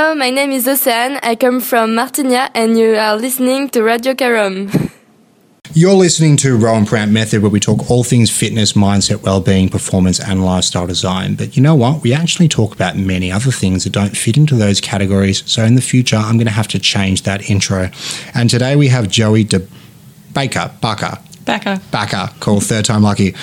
Hello, my name is Océane. I come from Martigna and you are listening to Radio Carom. You're listening to Rohan Parrant Method, where we talk all things fitness, mindset, well-being, performance, and lifestyle design. But you know what? We actually talk about many other things that don't fit into those categories. So in the future, I'm going to have to change that intro. And today we have Joey De Baker, Baker, Backer. Backer, cool, third time lucky.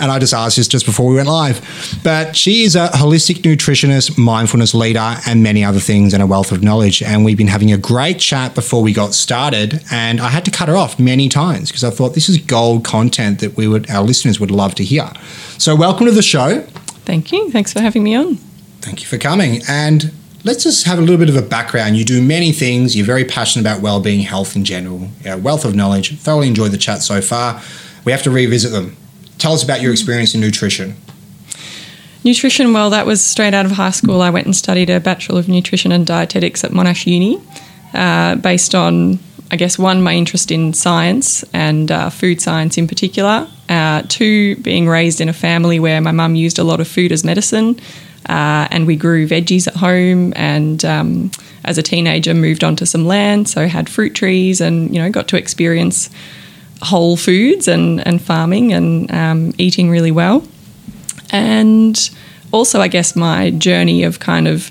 And I just asked this just before we went live. But she is a holistic nutritionist, mindfulness leader, and many other things, and a wealth of knowledge. And we've been having a great chat before we got started. And I had to cut her off many times because I thought this is gold content that we would our listeners would love to hear. So welcome to the show. Thank you. Thanks for having me on. Thank you for coming. And let's just have a little bit of a background. You do many things. You're very passionate about well-being, health in general. A wealth of knowledge. Thoroughly enjoyed the chat so far. We have to revisit them. Tell us about your experience in nutrition. Nutrition, well, that was straight out of high school. I went and studied a Bachelor of Nutrition and Dietetics at Monash Uni uh, based on, I guess, one, my interest in science and uh, food science in particular. Uh, two, being raised in a family where my mum used a lot of food as medicine. Uh, and we grew veggies at home and um, as a teenager moved onto some land so had fruit trees and you know got to experience whole foods and, and farming and um, eating really well. And also i guess my journey of kind of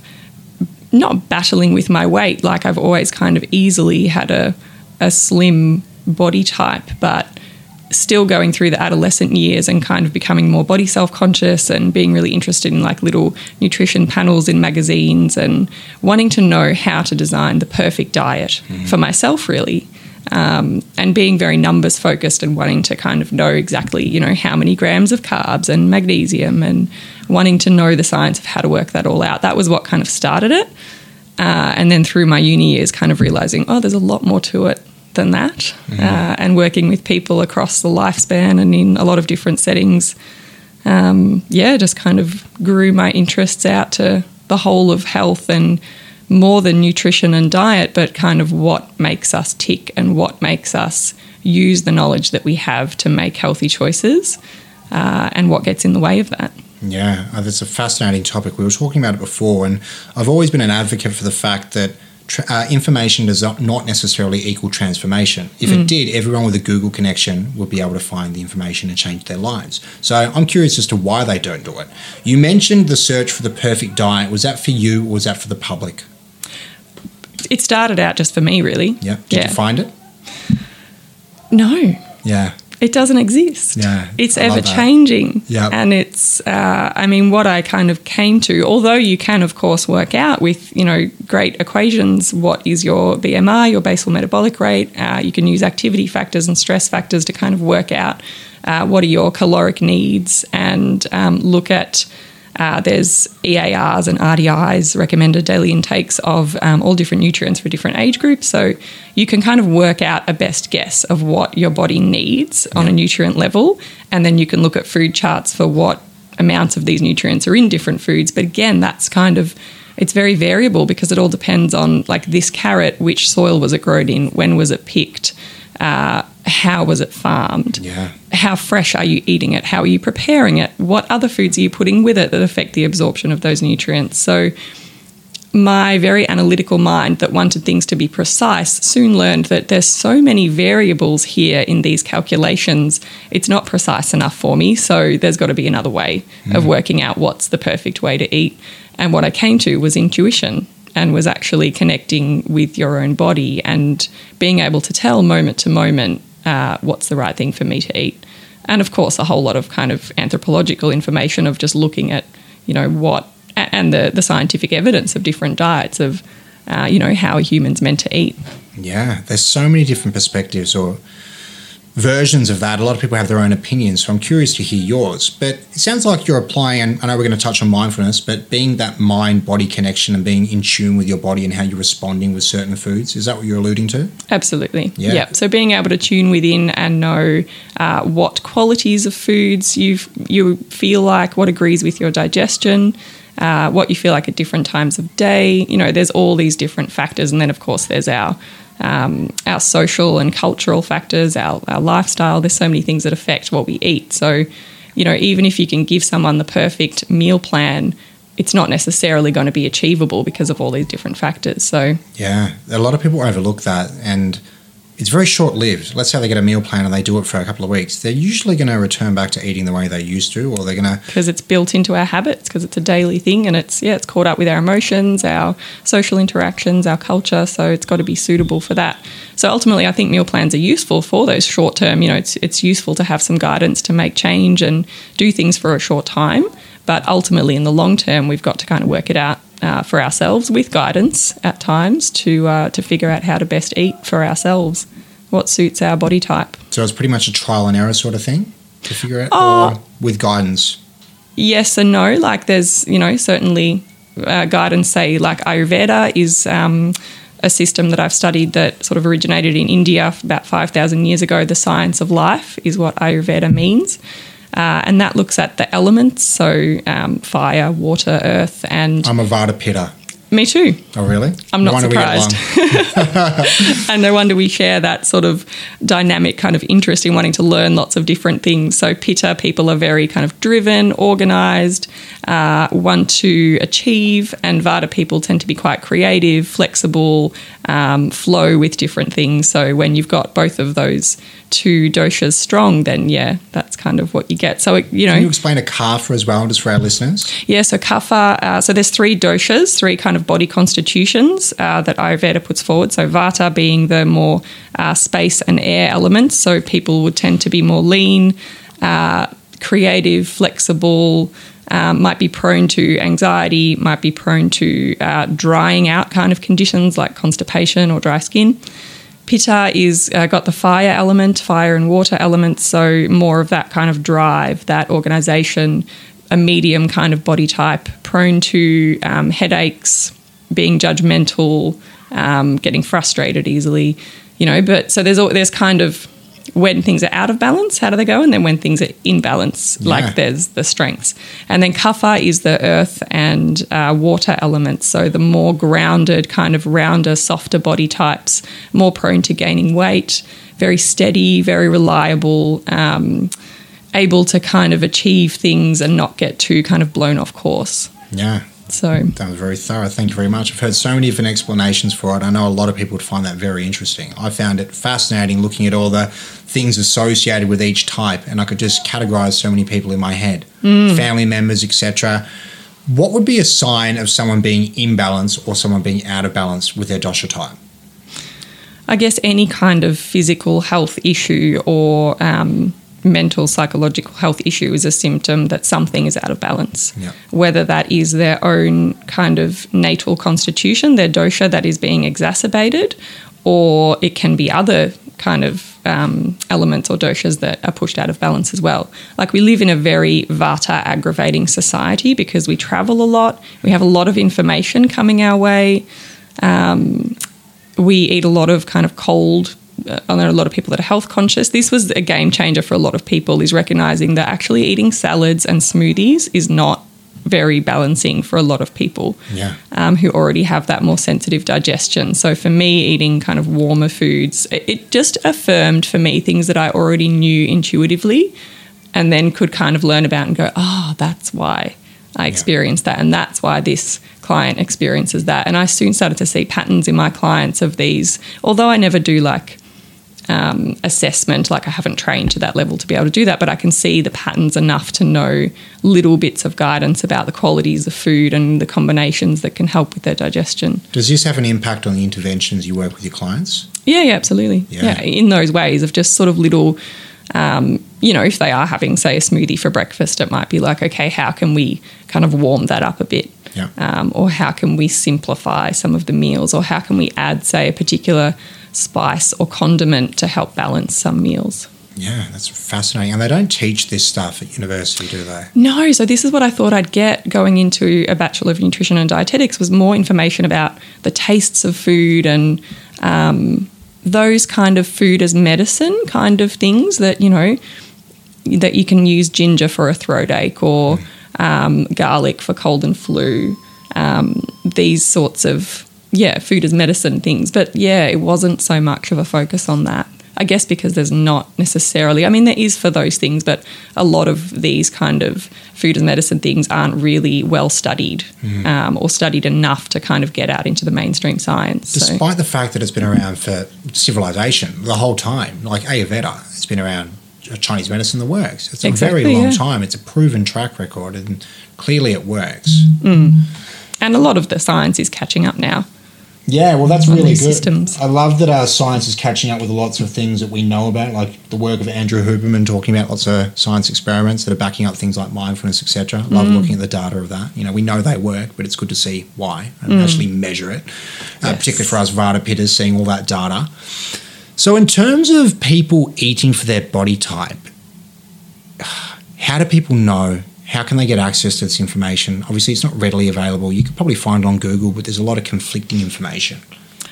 not battling with my weight like i've always kind of easily had a, a slim body type but still going through the adolescent years and kind of becoming more body self conscious and being really interested in like little nutrition panels in magazines and wanting to know how to design the perfect diet mm. for myself, really. Um, and being very numbers focused and wanting to kind of know exactly, you know, how many grams of carbs and magnesium and wanting to know the science of how to work that all out. That was what kind of started it. Uh, and then through my uni years, kind of realizing, oh, there's a lot more to it than that, mm-hmm. uh, and working with people across the lifespan and in a lot of different settings. Um, yeah, just kind of grew my interests out to the whole of health and more than nutrition and diet, but kind of what makes us tick and what makes us use the knowledge that we have to make healthy choices uh, and what gets in the way of that. Yeah, uh, that's a fascinating topic. We were talking about it before, and I've always been an advocate for the fact that uh, information does not necessarily equal transformation. If mm. it did, everyone with a Google connection would be able to find the information and change their lives. So I'm curious as to why they don't do it. You mentioned the search for the perfect diet. Was that for you or was that for the public? It started out just for me, really. Yeah. Did yeah. you find it? No. Yeah it doesn't exist. Yeah, it's ever changing. Yeah, and it's uh, I mean what I kind of came to. Although you can of course work out with you know great equations what is your BMR, your basal metabolic rate. Uh, you can use activity factors and stress factors to kind of work out uh, what are your caloric needs and um, look at uh, there's EARs and RDIs, recommended daily intakes of um, all different nutrients for different age groups. So you can kind of work out a best guess of what your body needs on a nutrient level. And then you can look at food charts for what amounts of these nutrients are in different foods. But again, that's kind of it's very variable because it all depends on like this carrot, which soil was it grown in, when was it picked, uh, how was it farmed? Yeah. How fresh are you eating it? How are you preparing it? What other foods are you putting with it that affect the absorption of those nutrients? So, my very analytical mind that wanted things to be precise soon learned that there's so many variables here in these calculations. It's not precise enough for me. So, there's got to be another way mm. of working out what's the perfect way to eat. And what I came to was intuition and was actually connecting with your own body and being able to tell moment to moment uh, what's the right thing for me to eat. And of course, a whole lot of kind of anthropological information of just looking at, you know, what and the, the scientific evidence of different diets of, uh, you know, how humans meant to eat. Yeah, there's so many different perspectives or versions of that. A lot of people have their own opinions, so I'm curious to hear yours. But it sounds like you're applying, and I know we're going to touch on mindfulness, but being that mind body connection and being in tune with your body and how you're responding with certain foods. Is that what you're alluding to? Absolutely. Yeah. yeah. So being able to tune within and know uh, what qualities of foods you you feel like, what agrees with your digestion. Uh, what you feel like at different times of day. You know, there's all these different factors, and then of course there's our um, our social and cultural factors, our, our lifestyle. There's so many things that affect what we eat. So, you know, even if you can give someone the perfect meal plan, it's not necessarily going to be achievable because of all these different factors. So Yeah, a lot of people overlook that, and it's very short lived. Let's say they get a meal plan and they do it for a couple of weeks. They're usually going to return back to eating the way they used to, or they're going to. because it's built into our habits, because it's a daily thing, and it's yeah, it's caught up with our emotions, our social interactions, our culture. So it's got to be suitable for that. So ultimately, I think meal plans are useful for those short term. You know, it's it's useful to have some guidance to make change and do things for a short time. But ultimately, in the long term, we've got to kind of work it out uh, for ourselves with guidance at times to uh, to figure out how to best eat for ourselves, what suits our body type. So it's pretty much a trial and error sort of thing to figure out, Oh. or with guidance. yes and no. Like there's, you know, certainly uh, guidance, say, like Ayurveda is um, a system that I've studied that sort of originated in India about 5,000 years ago. The science of life is what Ayurveda means. Uh, and that looks at the elements, so um, fire, water, earth, and I'm a Vata Pitta. me too. Oh, really? I'm No not wonder we get surprised. and no wonder we share that sort of dynamic kind of interest in wanting to learn lots of different things. So Pitta people are very kind of driven, organized, uh, want to achieve, and Vata people tend to be quite creative, flexible, um, flow with different things. So when you've got both of those two doshas strong, then yeah, that's kind of what you get. So it, you know, Can you explain a kapha as well, just for our listeners? yeah, so kapha, uh, so there's three doshas, three kind of body constitutions uh, that Ayurveda puts forward. So vata being the more uh, space and air elements. So people would tend to be more lean, uh, creative, flexible, um, might be prone to anxiety, might be prone to uh, drying out kind of conditions like constipation or dry skin. Pitta is uh, got the fire element, fire and water elements, so more of that kind of drive, that organization, a medium kind of body type, prone to um, headaches, being judgmental, um, getting frustrated easily, you know. But so there's there's kind of when things are out of balance, how do they go? And then when things are in balance, Yeah. like there's the strengths. And then kapha is the earth and uh, water elements. So the more grounded, kind of rounder, softer body types, more prone to gaining weight, very steady, very reliable, um, able to kind of achieve things and not get too kind of blown off course. Yeah, So that was very thorough. Thank you very much. I've heard so many different explanations for it. I know a lot of people would find that very interesting. I found it fascinating looking at all the things associated with each type, and I could just categorize so many people in my head, family members, etc. What would be a sign of someone being in balance or someone being out of balance with their dosha type? I guess any kind of physical health issue or um, mental psychological health issue is a symptom that something is out of balance. Yeah. Whether that is their own kind of natal constitution, their dosha that is being exacerbated, or it can be other kind of um, elements or doshas that are pushed out of balance as well. Like we live in a very vata aggravating society because we travel a lot, we have a lot of information coming our way we eat a lot of kind of cold. Uh, I know a lot of people that are health conscious. This was a game changer for a lot of people. Is recognizing that actually eating salads and smoothies is not very balancing for a lot of people Yeah. um, who already have that more sensitive digestion. So for me, eating kind of warmer foods, it, it just affirmed for me things that I already knew intuitively, and then could kind of learn about and go, oh, that's why I experienced that, and that's why this client experiences that. And I soon started to see patterns in my clients of these, although I never do like um, assessment. Like I haven't trained to that level to be able to do that, but I can see the patterns enough to know little bits of guidance about the qualities of food and the combinations that can help with their digestion. Does this have an impact on the interventions you work with your clients? Yeah, yeah, absolutely. Yeah. Yeah, in those ways of just sort of little, um, you know, if they are having, say, a smoothie for breakfast, it might be like, okay, how can we kind of warm that up a bit? Yeah. Um, or how can we simplify some of the meals? Or how can we add, say, a particular spice or condiment to help balance some meals? Yeah, that's fascinating. And they don't teach this stuff at university, do they? No, so this is what I thought I'd get going into a Bachelor of Nutrition and Dietetics was more information about the tastes of food and um, those kind of food as medicine kind of things that, you know, that you can use ginger for a throat ache or um, garlic for cold and flu. Um, these sorts of, yeah, food as medicine things. But yeah, it wasn't so much of a focus on that. I guess because there's not necessarily, I mean, there is for those things, but a lot of these kind of food and medicine things aren't really well studied um, or studied enough to kind of get out into the mainstream science. So, Despite the fact that it's been around for civilization the whole time, like Ayurveda, it's been around uh, Chinese medicine that works. It's a Exactly, very long yeah. time. It's a proven track record, and clearly it works. and a lot of the science is catching up now. Yeah, well, that's really good. systems. I love that our science is catching up with lots of things that we know about, like the work of Andrew Huberman talking about lots of science experiments that are backing up things like mindfulness, etc. I love Mm. looking at the data of that. You know, we know they work, but it's good to see why and actually measure it, uh, Mm. Yes. particularly for us Vata Pittas, seeing all that data. So, in terms of people eating for their body type, how do people know? How can they get access to this information? Obviously, it's not readily available. You could probably find it on Google, but there's a lot of conflicting information.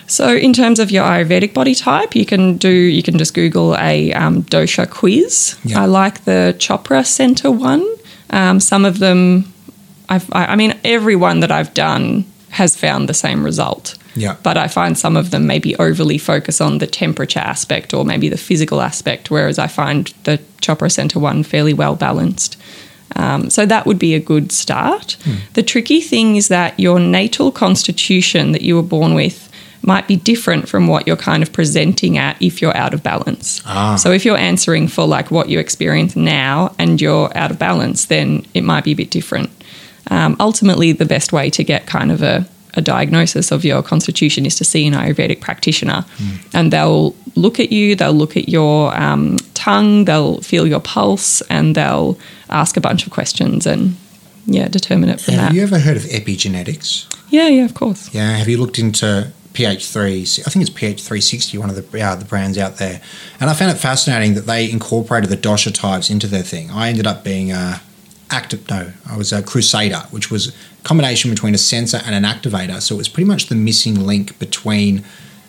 So, in terms of your Ayurvedic body type, you can do you can just Google a um, dosha quiz. Yeah. I like the Chopra Center one. Um, some of them, I've, I, I mean, everyone that I've done has found the same result. Yeah. But I find some of them maybe overly focus on the temperature aspect or maybe the physical aspect, whereas I find the Chopra Center one fairly well balanced. Um, so that would be a good start. The tricky thing is that your natal constitution that you were born with might be different from what you're kind of presenting at if you're out of balance. Ah. So if you're answering for like what you experience now and you're out of balance, then it might be a bit different. Um, ultimately, the best way to get kind of a, a diagnosis of your constitution is to see an Ayurvedic practitioner, and they'll look at you, they'll look at your um, tongue, they'll feel your pulse, and they'll ask a bunch of questions and yeah, determine it from Have that. you ever heard of epigenetics? Yeah, yeah, of course. Yeah. Have you looked into PH3? I think it's PH360, one of the uh, the brands out there. And I found it fascinating that they incorporated the dosha types into their thing. I ended up being a active. No, I was a crusader, which was a combination between a sensor and an activator. So it was pretty much the missing link between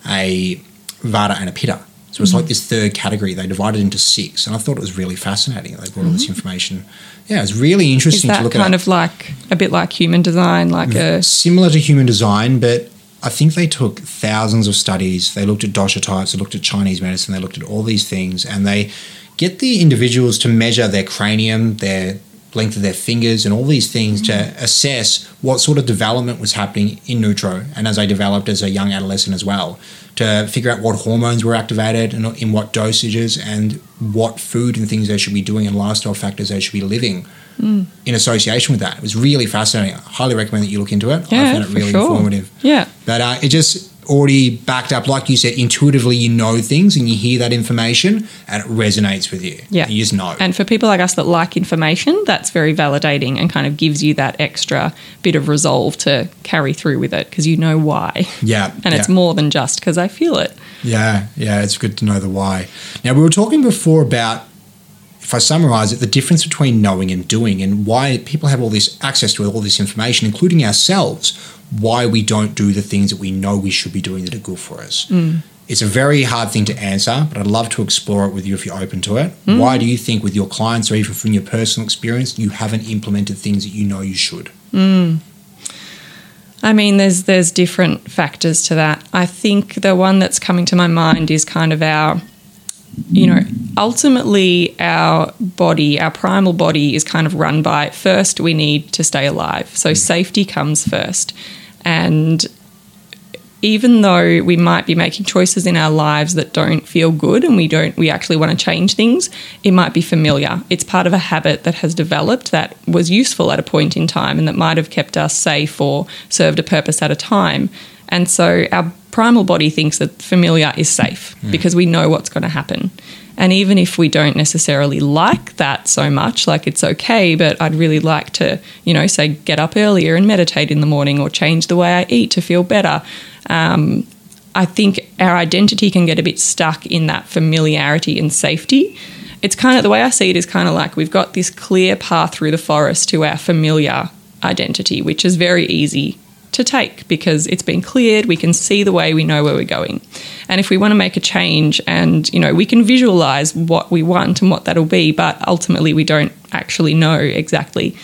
a Vata and a pitta. So it's like mm-hmm. this third category. They divided into six, and I thought it was really fascinating. They brought all this mm-hmm. information. Yeah, it was really interesting to look kind at. of like a bit like human design, like a similar to human design, but I think they took thousands of studies. They looked at dosha types, they looked at Chinese medicine, they looked at all these things, and they get the individuals to measure their cranium, their length of their fingers, and all these things to assess what sort of development was happening in utero, and as I developed as a young adolescent as well, to figure out what hormones were activated and in what dosages, and what food and things they should be doing, and lifestyle factors they should be living in association with that. It was really fascinating. I highly recommend that you look into it. I found it really sure. informative. yeah. But uh, it just already backed up, like you said, intuitively you know things and you hear that information and it resonates with you. Yeah. You just know. And for people like us that like information, that's very validating and kind of gives you that extra bit of resolve to carry through with it because you know why. yeah. And it's more than just because I feel it. Yeah, yeah, it's good to know the why. Now, we were talking before about, if I summarize it, the difference between knowing and doing and why people have all this access to all this information, including ourselves, why we don't do the things that we know we should be doing that are good for us. Mm. It's a very hard thing to answer, but I'd love to explore it with you if you're open to it. Mm. Why do you think, with your clients or even from your personal experience, you haven't implemented things that you know you should? Mm. I mean, there's there's different factors to that. I think the one that's coming to my mind is kind of our, you know, ultimately our body, our primal body is kind of run by first we need to stay alive. So mm. safety comes first, and even though we might be making choices in our lives that don't feel good and we don't we actually want to change things it might be familiar. It's part of a habit that has developed that was useful at a point in time and that might have kept us safe or served a purpose at a time. And so our primal body thinks that familiar is safe because we know what's going to happen and even if we don't necessarily like that so much, like it's okay, but I'd really like to, you know, say get up earlier and meditate in the morning or change the way I eat to feel better. Um, I think our identity can get a bit stuck in that familiarity and safety. It's kind of the way I see it is kind of like we've got this clear path through the forest to our familiar identity, which is very easy to take because it's been cleared. We can see the way we know where we're going. And if we want to make a change and you know we can visualize what we want and what that'll be but ultimately we don't actually know exactly.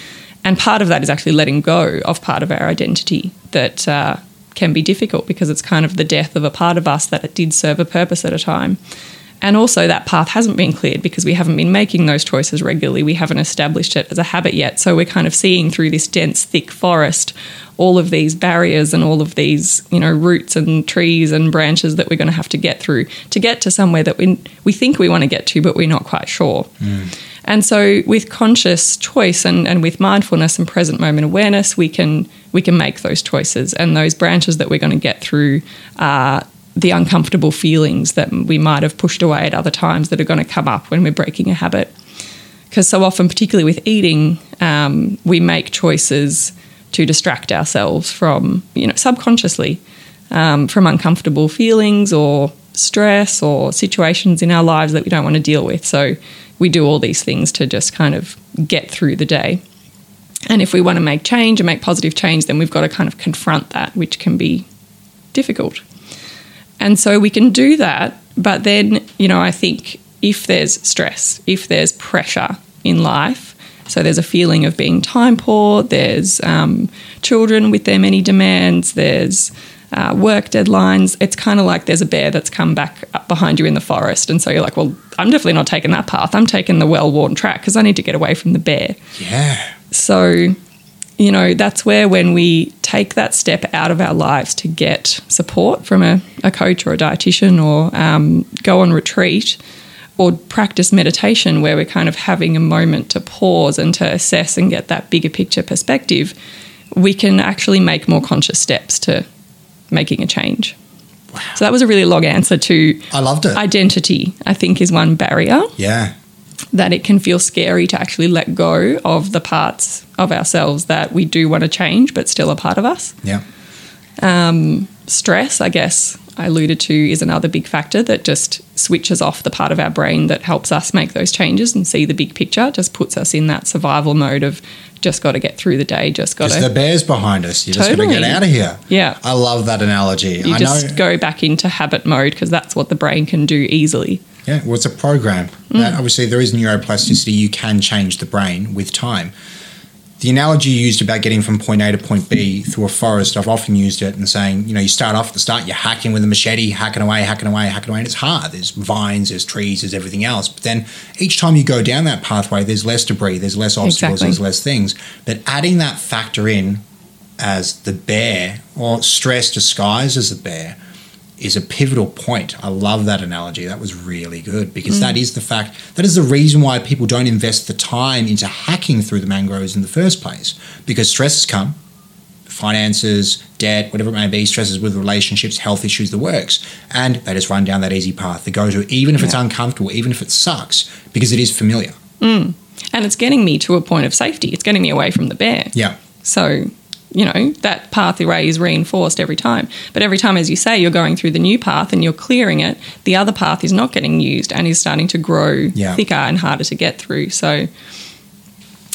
And part of that is actually letting go of part of our identity that uh, can be difficult because it's kind of the death of a part of us that it did serve a purpose at a time And also, that path hasn't been cleared because we haven't been making those choices regularly. We haven't established it as a habit yet. So, we're kind of seeing through this dense, thick forest all of these barriers and all of these, you know, roots and trees and branches that we're going to have to get through to get to somewhere that we, we think we want to get to, but we're not quite sure. Hmm. And so, with conscious choice and, and with mindfulness and present moment awareness, we can we can make those choices. And those branches that we're going to get through are the uncomfortable feelings that we might have pushed away at other times that are going to come up when we're breaking a habit. Because so often, particularly with eating, um, we make choices to distract ourselves from, you know, subconsciously um, from uncomfortable feelings or stress or situations in our lives that we don't want to deal with. So we do all these things to just kind of get through the day. And if we want to make change and make positive change, then we've got to kind of confront that, which can be difficult. And so we can do that, but then, you know, I think if there's stress, if there's pressure in life, so there's a feeling of being time poor, there's um, children with their many demands, there's uh, work deadlines. It's kind of like there's a bear that's come back up behind you in the forest. And so you're like, well, I'm definitely not taking that path. I'm taking the well worn track because I need to get away from the bear. Yeah. So, you know, that's where when we take that step out of our lives to get support from a, a coach or a dietitian or um, go on retreat or practice meditation where we're kind of having a moment to pause and to assess and get that bigger picture perspective, we can actually make more conscious steps to making a change. Wow. So that was a really long answer to I loved it. identity, I think, is one barrier yeah. That it can feel scary to actually let go of the parts of ourselves that we do want to change but still a part of us. Yeah. Um, stress, I guess, I alluded to, is another big factor that just switches off the part of our brain that helps us make those changes and see the big picture, just puts us in that survival mode of just got to get through the day, just got to. The bear's behind us. You just got to get out of here. Yeah. I love that analogy. You I just know. go back into habit mode because that's what the brain can do easily. Yeah, well, it's a program. Mm. That obviously, there is neuroplasticity. You can change the brain with time. The analogy you used about getting from point A to point B through a forest, I've often used it and saying, you know, you start off at the start, you're hacking with a machete, hacking away, hacking away, hacking away, and it's hard. There's vines, there's trees, there's everything else. But then each time you go down that pathway, there's less debris, there's less obstacles, Exactly. there's less things. But adding that factor in as the bear or stress disguised as a bear is a pivotal point. I love that analogy. That was really good because that mm. is the fact, that is the reason why people don't invest the time into hacking through the mangroves in the first place because stresses come, finances, debt, whatever it may be, stresses with relationships, health issues, the works, and they just run down that easy path to go to, even if it's uncomfortable, even if it sucks, because it is familiar. Mm. And it's getting me to a point of safety, it's getting me away from the bear. Yeah. So, you know, that path array is reinforced every time. But every time, as you say, you're going through the new path and you're clearing it, the other path is not getting used and is starting to grow Yeah. thicker and harder to get through. So,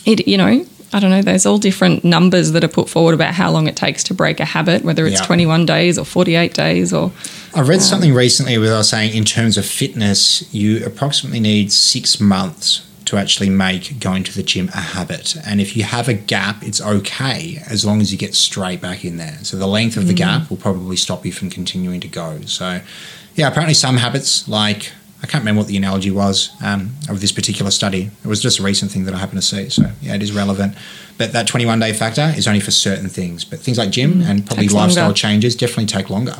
it, you know, I don't know, there's all different numbers that are put forward about how long it takes to break a habit, whether it's Yeah. 21 days or 48 days or. I read um, something recently where they were saying in terms of fitness, you approximately need six months to actually make going to the gym a habit. And if you have a gap, it's okay as long as you get straight back in there. So the length of the mm. gap will probably stop you from continuing to go. So, yeah, apparently some habits, like I can't remember what the analogy was um, of this particular study. It was just a recent thing that I happened to see. So, yeah, it is relevant. But that 21 day factor is only for certain things. But things like gym and probably lifestyle longer. changes definitely take longer.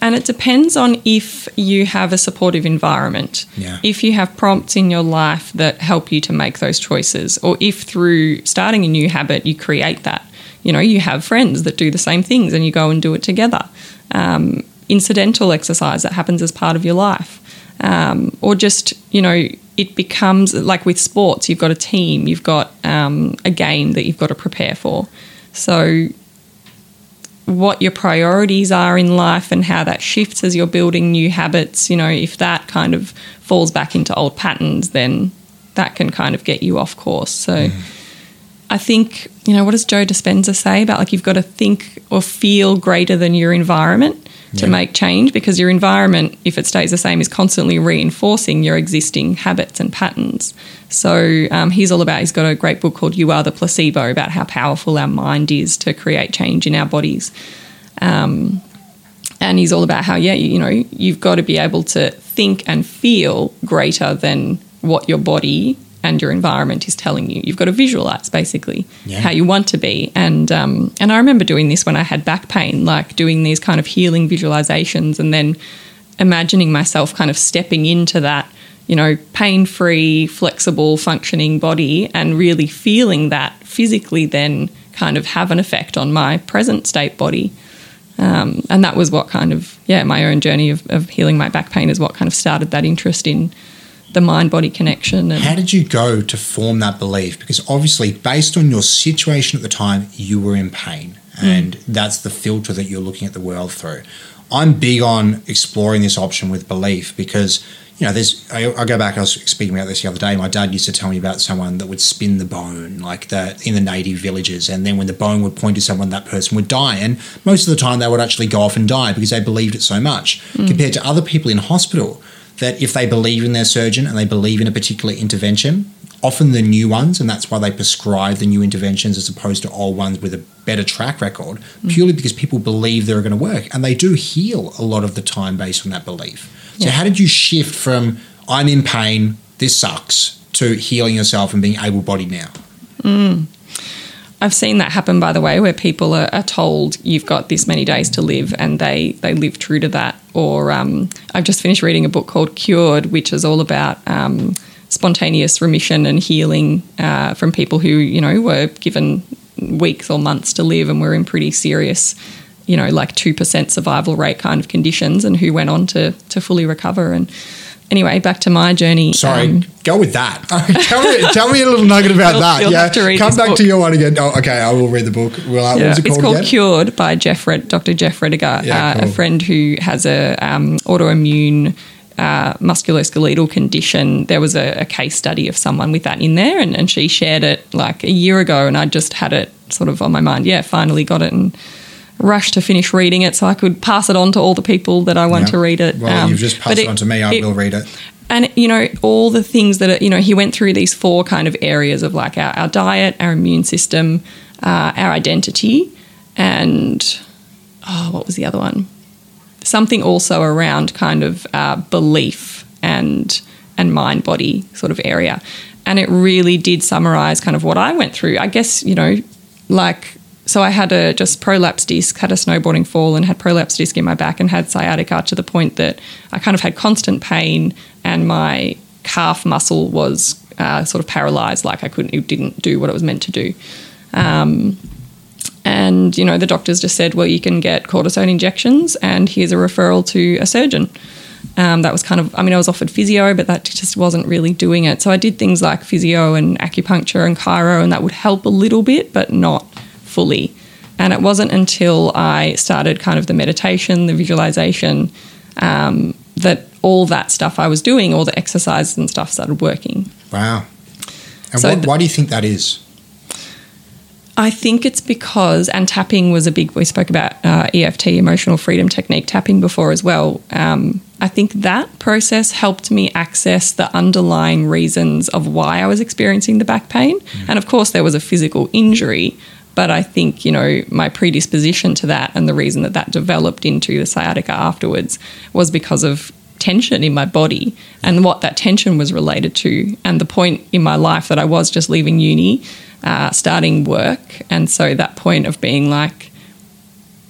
And it depends on if you have a supportive environment. Yeah. If you have prompts in your life that help you to make those choices, or if through starting a new habit you create that. You know, you have friends that do the same things and you go and do it together. Um, incidental exercise that happens as part of your life. Um, or just, you know, it becomes like with sports, you've got a team, you've got um, a game that you've got to prepare for. So what your priorities are in life and how that shifts as you're building new habits. You know, if that kind of falls back into old patterns, then that can kind of get you off course. So I think, you know, what does Joe Dispenza say about like you've got to think or feel greater than your environment to Yeah. make change because your environment, if it stays the same, is constantly reinforcing your existing habits and patterns. So um, he's all about, he's got a great book called You Are the Placebo about how powerful our mind is to create change in our bodies. Um, and he's all about how, yeah, you, you know, you've got to be able to think and feel greater than what your body and your environment is telling you. You've got to visualize basically Yeah. how you want to be. And um, and I remember doing this when I had back pain, like doing these kind of healing visualizations, and then imagining myself kind of stepping into that, you know, pain free, flexible, functioning body, and really feeling that physically then kind of have an effect on my present state body. Um, and that was what kind of, yeah, my own journey of, of healing my back pain is what kind of started that interest in the mind body connection. And How did you go to form that belief? Because obviously, based on your situation at the time, you were in pain, hmm. and that's the filter that you're looking at the world through. I'm big on exploring this option with belief because you know, there's. I, I go back. I was speaking about this the other day. My dad used to tell me about someone that would spin the bone, like the in the native villages, and then when the bone would point to someone, that person would die. And most of the time, they would actually go off and die because they believed it so much. Hmm. Compared to other people in hospital, that if they believe in their surgeon and they believe in a particular intervention, often the new ones, and that's why they prescribe the new interventions as opposed to old ones with a better track record, mm. purely because people believe they're going to work. And they do heal a lot of the time based on that belief. So, how did you shift from I'm in pain, this sucks, to healing yourself and being able bodied now? Mm. I've seen that happen, by the way, where people are, are told you've got this many days to live, and they they live true to that. Or um, I've just finished reading a book called Cured, which is all about um, spontaneous remission and healing uh, from people who you know were given weeks or months to live and were in pretty serious, you know, like two percent survival rate kind of conditions, and who went on to to fully recover. And anyway, back to my journey. Sorry, um, go with that. tell, me, tell me a little nugget about You'll- that. you'll yeah, have to read come back book. to your one again. Oh, okay, I will read the book. Well, what Yeah, was it it's called? Cured by Jeff Red, Dr. Jeff Rediger, Yeah, uh, cool. a friend who has a um, autoimmune uh, musculoskeletal condition. There was a, a case study of someone with that in there, and, and she shared it like a year ago, and I just had it sort of on my mind. Yeah, finally got it and rushed to finish reading it so I could pass it on to all the people that I want Yeah. to read it. Well, Um, you've just passed it, on to me. I it- will read it. and you know all the things that are, you know he went through these four kind of areas of like our, our diet our immune system uh, our identity and oh what was the other one something also around kind of uh, belief and and mind body sort of area and it really did summarize kind of what i went through i guess you know like so i had a just prolapse disc had a snowboarding fall and had prolapsed disc in my back and had sciatica to the point that i kind of had constant pain and my calf muscle was uh, sort of paralyzed like i couldn't it didn't do what it was meant to do. Um, and you know the doctors just said well you can get cortisone injections and here's a referral to a surgeon. Um, that was kind of i mean i was offered physio but that just wasn't really doing it. So i did things like physio and acupuncture and chiro and that would help a little bit but not fully and it wasn't until i started kind of the meditation the visualization um, that all that stuff i was doing all the exercises and stuff started working Wow. And So what, th- why do you think that is? I think it's because, and tapping was a big, we spoke about uh, EFT, emotional freedom technique, tapping before as well. Um, I think that process helped me access the underlying reasons of why I was experiencing the back pain. And of course, there was a physical injury, but I think, you know, my predisposition to that and the reason that that developed into the sciatica afterwards was because of tension in my body and what that tension was related to, and the point in my life that I was just leaving uni, uh, starting work. And so that point of being like,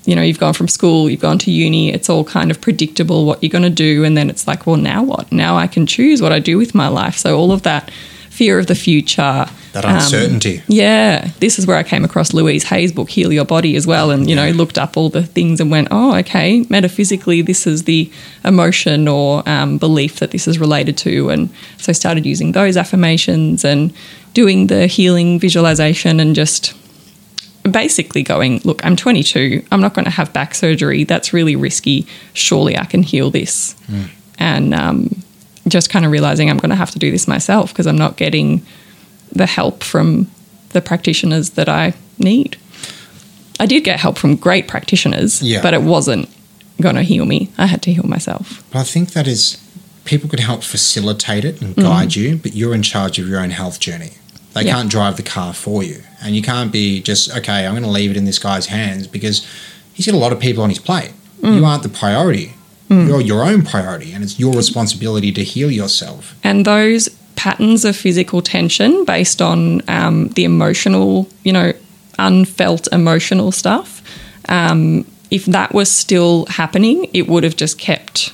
you know, you've gone from school, you've gone to uni, it's all kind of predictable what you're going to do. And then it's like, well, now what? Now I can choose what I do with my life. So all of that fear of the future. That um, uncertainty. yeah, this is where I came across Louise Hay's book, Heal Your Body, as well, and you know, looked up all the things and went, oh, okay, metaphysically, this is the emotion or um, belief that this is related to, and so I started using those affirmations and doing the healing visualization and just basically going, look, I'm 22, I'm not going to have back surgery, that's really risky. Surely I can heal this, and um, just kind of realizing I'm going to have to do this myself because I'm not getting the help from the practitioners that I need. I did get help from great practitioners, Yeah. but it wasn't going to heal me. I had to heal myself. But I think that is people can help facilitate it and guide mm. you, but you're in charge of your own health journey. They Yeah. can't drive the car for you. And you can't be just, okay, I'm going to leave it in this guy's hands because he's got a lot of people on his plate. Mm. You aren't the priority. Mm. You're your own priority, and it's your responsibility to heal yourself. And those patterns of physical tension based on um, the emotional, you know, unfelt emotional stuff, um, if that was still happening, it would have just kept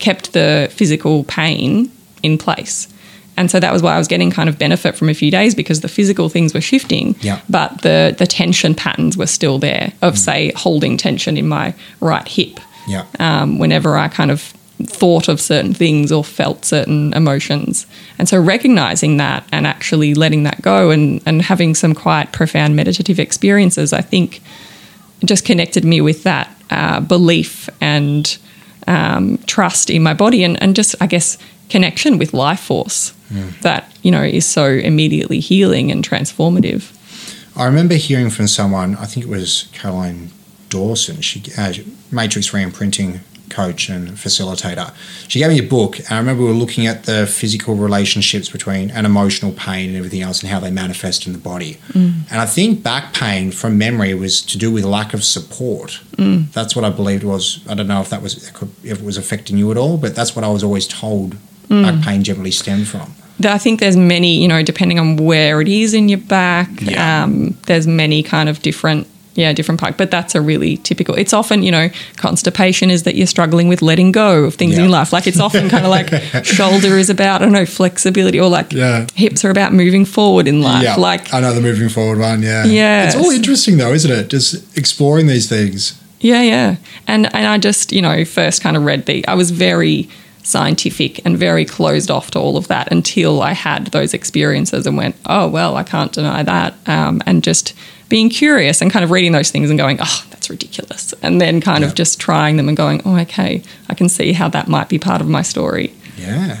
kept the physical pain in place. And so that was why I was getting kind of benefit from a few days because the physical things were shifting, Yeah. but the the tension patterns were still there of say holding tension in my right hip Yeah. um, whenever I kind of thought of certain things or felt certain emotions. And so recognizing that and actually letting that go and, and having some quite profound meditative experiences, I think just connected me with that uh, belief and um, trust in my body and, and just, I guess, connection with life force that, you know, is so immediately healing and transformative. I remember hearing from someone, I think it was Caroline Dawson, she uh, Matrix Reimprinting coach and facilitator. She gave me a book, and I remember we were looking at the physical relationships between and emotional pain and everything else and how they manifest in the body. Mm. And I think back pain from memory was to do with lack of support. Mm. That's what I believed was. I don't know if that was if it was affecting you at all, but that's what I was always told. Mm. Back pain generally stemmed from. I think there's many, you know, depending on where it is in your back, Yeah. um, there's many kind of different, yeah, different part. But that's a really typical. It's often, you know, constipation is that you're struggling with letting go of things in Yeah. your life. Like it's often kind of like shoulder is about, I don't know, flexibility, or like Yeah. hips are about moving forward in life. Yeah, Like, I know the moving forward one. Yeah, Yeah. It's all interesting though, isn't it? Just exploring these things. Yeah, yeah. And and I just, you know, first kind of read the I was very scientific and very closed off to all of that until I had those experiences and went, oh well, I can't deny that. Um, and just being curious and kind of reading those things and going, oh, that's ridiculous. And then kind Yeah. of just trying them and going, oh, okay, I can see how that might be part of my story. Yeah.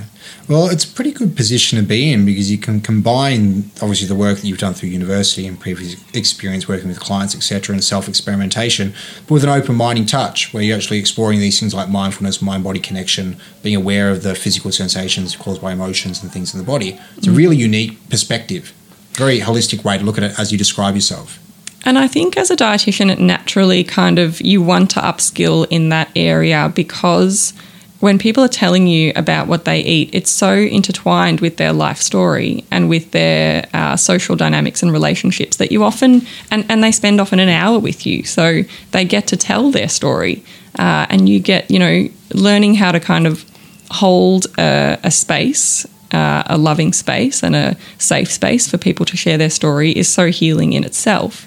Well, it's a pretty good position to be in because you can combine obviously the work that you've done through university and previous experience working with clients, etc., and self experimentation, but with an open minding touch where you're actually exploring these things like mindfulness, mind body connection, being aware of the physical sensations caused by emotions and things in the body. It's a mm. really unique perspective, very holistic way to look at it as you describe yourself. And I think as a dietitian, it naturally kind of you want to upskill in that area because when people are telling you about what they eat, it's so intertwined with their life story and with their uh, social dynamics and relationships that you often, and, and they spend often an hour with you. So they get to tell their story. Uh, and you get, you know, learning how to kind of hold a, a space, uh, a loving space, and a safe space for people to share their story is so healing in itself.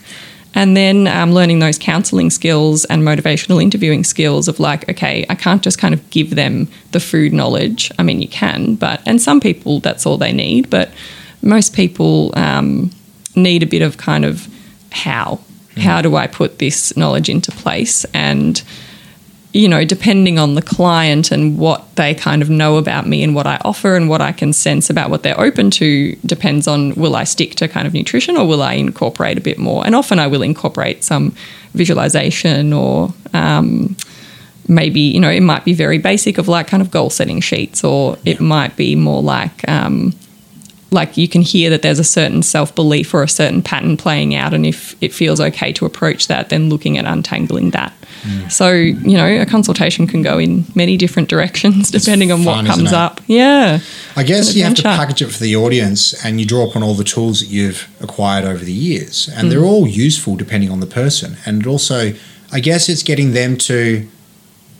And then um, learning those counseling skills and motivational interviewing skills of like, okay, I can't just kind of give them the food knowledge. I mean, you can, but, and some people that's all they need, but most people um, need a bit of kind of how. How do I put this knowledge into place? And you know, depending on the client and what they kind of know about me and what I offer and what I can sense about what they're open to, depends on will I stick to kind of nutrition or will I incorporate a bit more? And often I will incorporate some visualization or um, maybe, you know, it might be very basic of like kind of goal setting sheets or it might be more like, um, like you can hear that there's a certain self belief or a certain pattern playing out, and if it feels okay to approach that, then looking at untangling that. Mm. So you know, a consultation can go in many different directions depending on fun, what isn't comes up. Yeah, I guess you have to package it for the audience and you draw upon all the tools that you've acquired over the years. And they're mm. all useful depending on the person. And also, I guess it's getting them to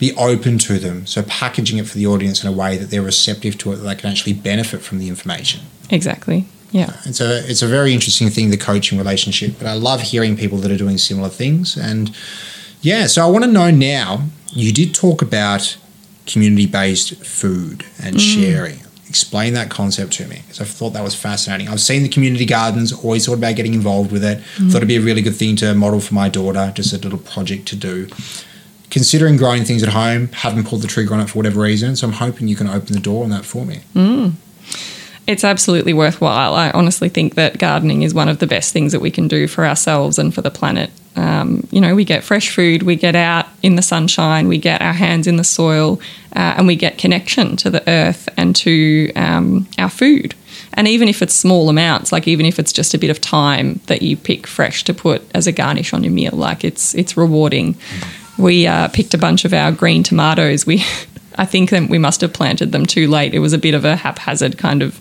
be open to them. So packaging it for the audience in a way that they're receptive to it, that they can actually benefit from the information. exactly. Yeah. It's a it's a very interesting thing, the coaching relationship. But I love hearing people that are doing similar things. And yeah, so I want to know now. You did talk about community based food and mm. sharing. Explain that concept to me because I thought that was fascinating. I've seen the community gardens, always thought about getting involved with it. Mm. Thought it'd be a really good thing to model for my daughter, just a little project to do. Considering growing things at home, haven't pulled the trigger on it for whatever reason. So I'm hoping you can open the door on that for me. it's absolutely worthwhile. I honestly think that gardening is one of the best things that we can do for ourselves and for the planet. Um, you know, we get fresh food, we get out in the sunshine, we get our hands in the soil, uh, and we get connection to the earth and to um, our food. And even if it's small amounts, like even if it's just a bit of time that you pick fresh to put as a garnish on your meal, like it's it's rewarding. We uh, picked a bunch of our green tomatoes. We, I think that we must have planted them too late. It was a bit of a haphazard kind of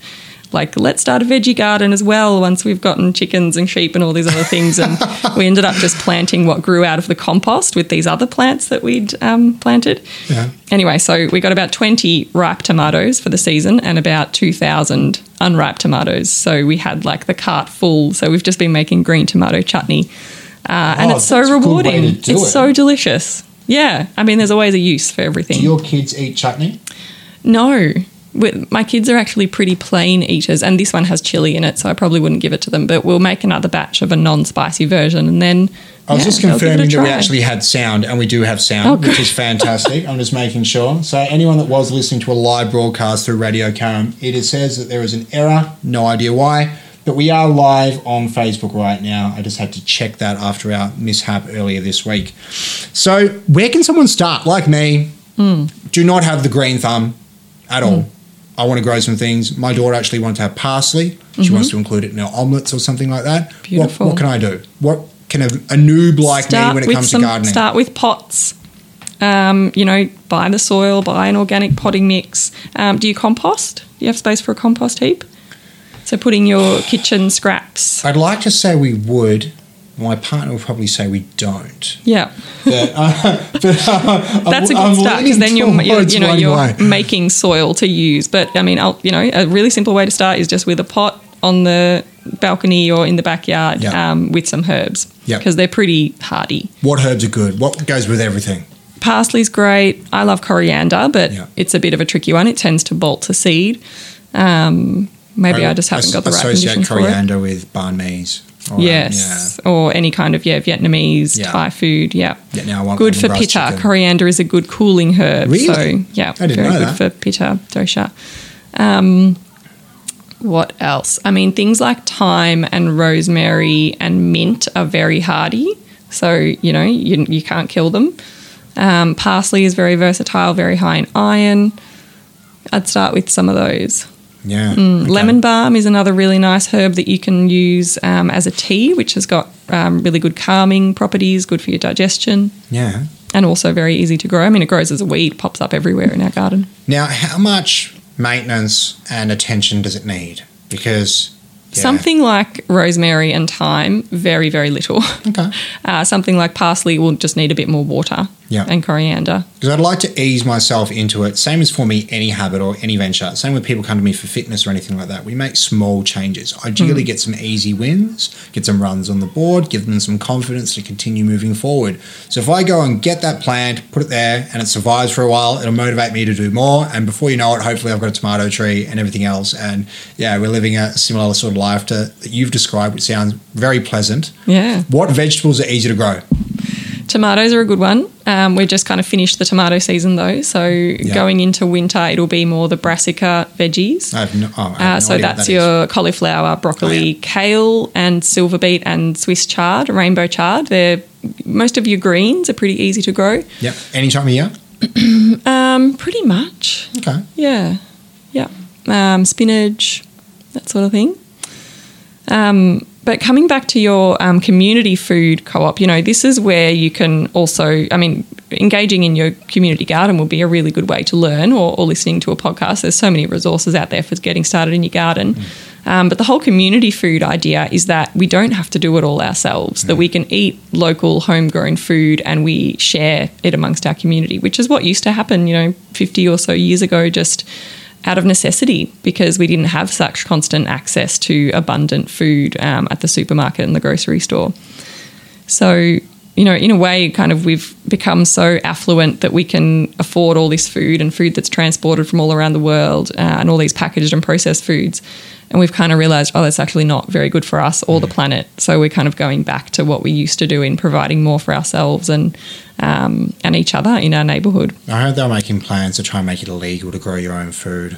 like let's start a veggie garden as well once we've gotten chickens and sheep and all these other things and we ended up just planting what grew out of the compost with these other plants that we'd um, planted Yeah. anyway so we got about 20 ripe tomatoes for the season and about 2000 unripe tomatoes so we had like the cart full so we've just been making green tomato chutney uh, and Oh, it's so that's a good way rewarding it's it. so delicious yeah i mean there's always a use for everything Do your kids eat chutney? no. My kids are actually pretty plain eaters, and this one has chili in it, so I probably wouldn't give it to them. But we'll make another batch of a non-spicy version, and then I was yeah, just they'll give it a confirming that we actually had sound, and we do have sound, Oh, which is fantastic. I'm just making sure. So, anyone that was listening to a live broadcast through Radio Karam, it says that there is an error. No idea why, but we are live on Facebook right now. I just had to check that after our mishap earlier this week. So, where can someone start? Like me, Hmm. do not have the green thumb at all. I want to grow some things. My daughter actually wants to have parsley. She wants to include it in her omelets or something like that. What, Mm-hmm. Beautiful. what can I do? What can a, a noob like me when it comes some- to gardening? Start with pots. Um, you know, buy the soil, buy an organic potting mix. Um, do you compost? Do you have space for a compost heap? So putting your kitchen scraps. I'd like to say we would. My partner will probably say we don't. Yeah, But, uh, but, uh, that's a I'm- I'm good start because then you're, you're you know you're way. making soil to use. But I mean, I'll, you know, a really simple way to start is just with a pot on the balcony or in the backyard Yeah. um, with some herbs because they're pretty hardy. What herbs are good? What goes with everything? Parsley's great. I love coriander, but Yeah. it's a bit of a tricky one. It tends to bolt to seed. Um, maybe I, just haven't got the right associate condition for it. coriander with banh mi's. All right, Yes, or any kind of yeah Vietnamese Yeah. Thai food. Yeah, Yeah. Yeah. Now I want good for pitta. chicken. Coriander is a good cooling herb. Really? So yeah, I didn't very good that. for pitta dosha. Um, what else? I mean, things like thyme and rosemary and mint are very hardy. So you know you you can't kill them. Um, parsley is very versatile, very high in iron. I'd start with some of those. Yeah. Mm, okay. Lemon balm is another really nice herb that you can use um, as a tea, which has got um, really good calming properties, good for your digestion, Yeah. and also very easy to grow. I mean, it grows as a weed, pops up everywhere in our garden. Now, how much maintenance and attention does it need? Because yeah. Something like rosemary and thyme, very, very little. Okay. Uh, something like parsley will just need a bit more water Yeah. and coriander. Because I'd like to ease myself into it. Same as for me, any habit or any venture. Same when people come to me for fitness or anything like that. We make small changes. Ideally, mm. get some easy wins, get some runs on the board, give them some confidence to continue moving forward. So if I go and get that plant, put it there, and it survives for a while, it'll motivate me to do more. And before you know it, hopefully I've got a tomato tree and everything else. And yeah, we're living a similar sort of life to that you've described, which sounds very pleasant. Yeah. What vegetables are easy to grow? Tomatoes are a good one. Um, we just kind of finished the tomato season though, so going into winter, it'll be more the brassica veggies. I have no, oh, I have Uh, no so that's that is. your cauliflower, broccoli, Oh, yeah. kale, and silver beet, and Swiss chard, rainbow chard. They're most of your greens are pretty easy to grow. Yep. Any time of year? Um, pretty much, Okay. yeah, yeah. Um, spinach, that sort of thing. Um, but coming back to your um, community food co-op, you know, this is where you can also, I mean, engaging in your community garden will be a really good way to learn, or, or listening to a podcast. There's so many resources out there for getting started in your garden. Um, but the whole community food idea is that we don't have to do it all ourselves. That we can eat local, homegrown food and we share it amongst our community, which is what used to happen, you know, 50 or so years ago. Just out of necessity because we didn't have such constant access to abundant food um, at the supermarket and the grocery store. So, you know, in a way, kind of we've become so affluent that we can afford all this food and food that's transported from all around the world uh, and all these packaged and processed foods. And we've kind of realized, oh, that's actually not very good for us or the planet. So we're kind of going back to what we used to do in providing more for ourselves and um, and each other in our neighborhood. I heard they're making plans to try and make it illegal to grow your own food.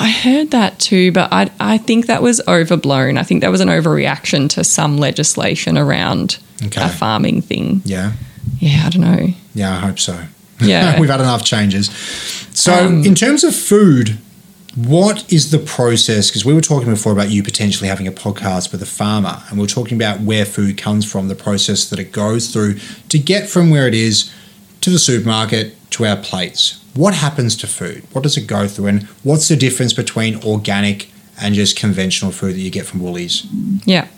I heard that too, but I, I think that was overblown. I think that was an overreaction to some legislation around Okay. a farming thing. Yeah. Yeah, I don't know. Yeah, I hope so. Yeah. We've had enough changes. So, Um, in terms of food, what is the process? Because we were talking before about you potentially having a podcast with a farmer, and we are talking about where food comes from, the process that it goes through to get from where it is to the supermarket to our plates. What happens to food? What does it go through? And what's the difference between organic and just conventional food that you get from Woolies? Yeah,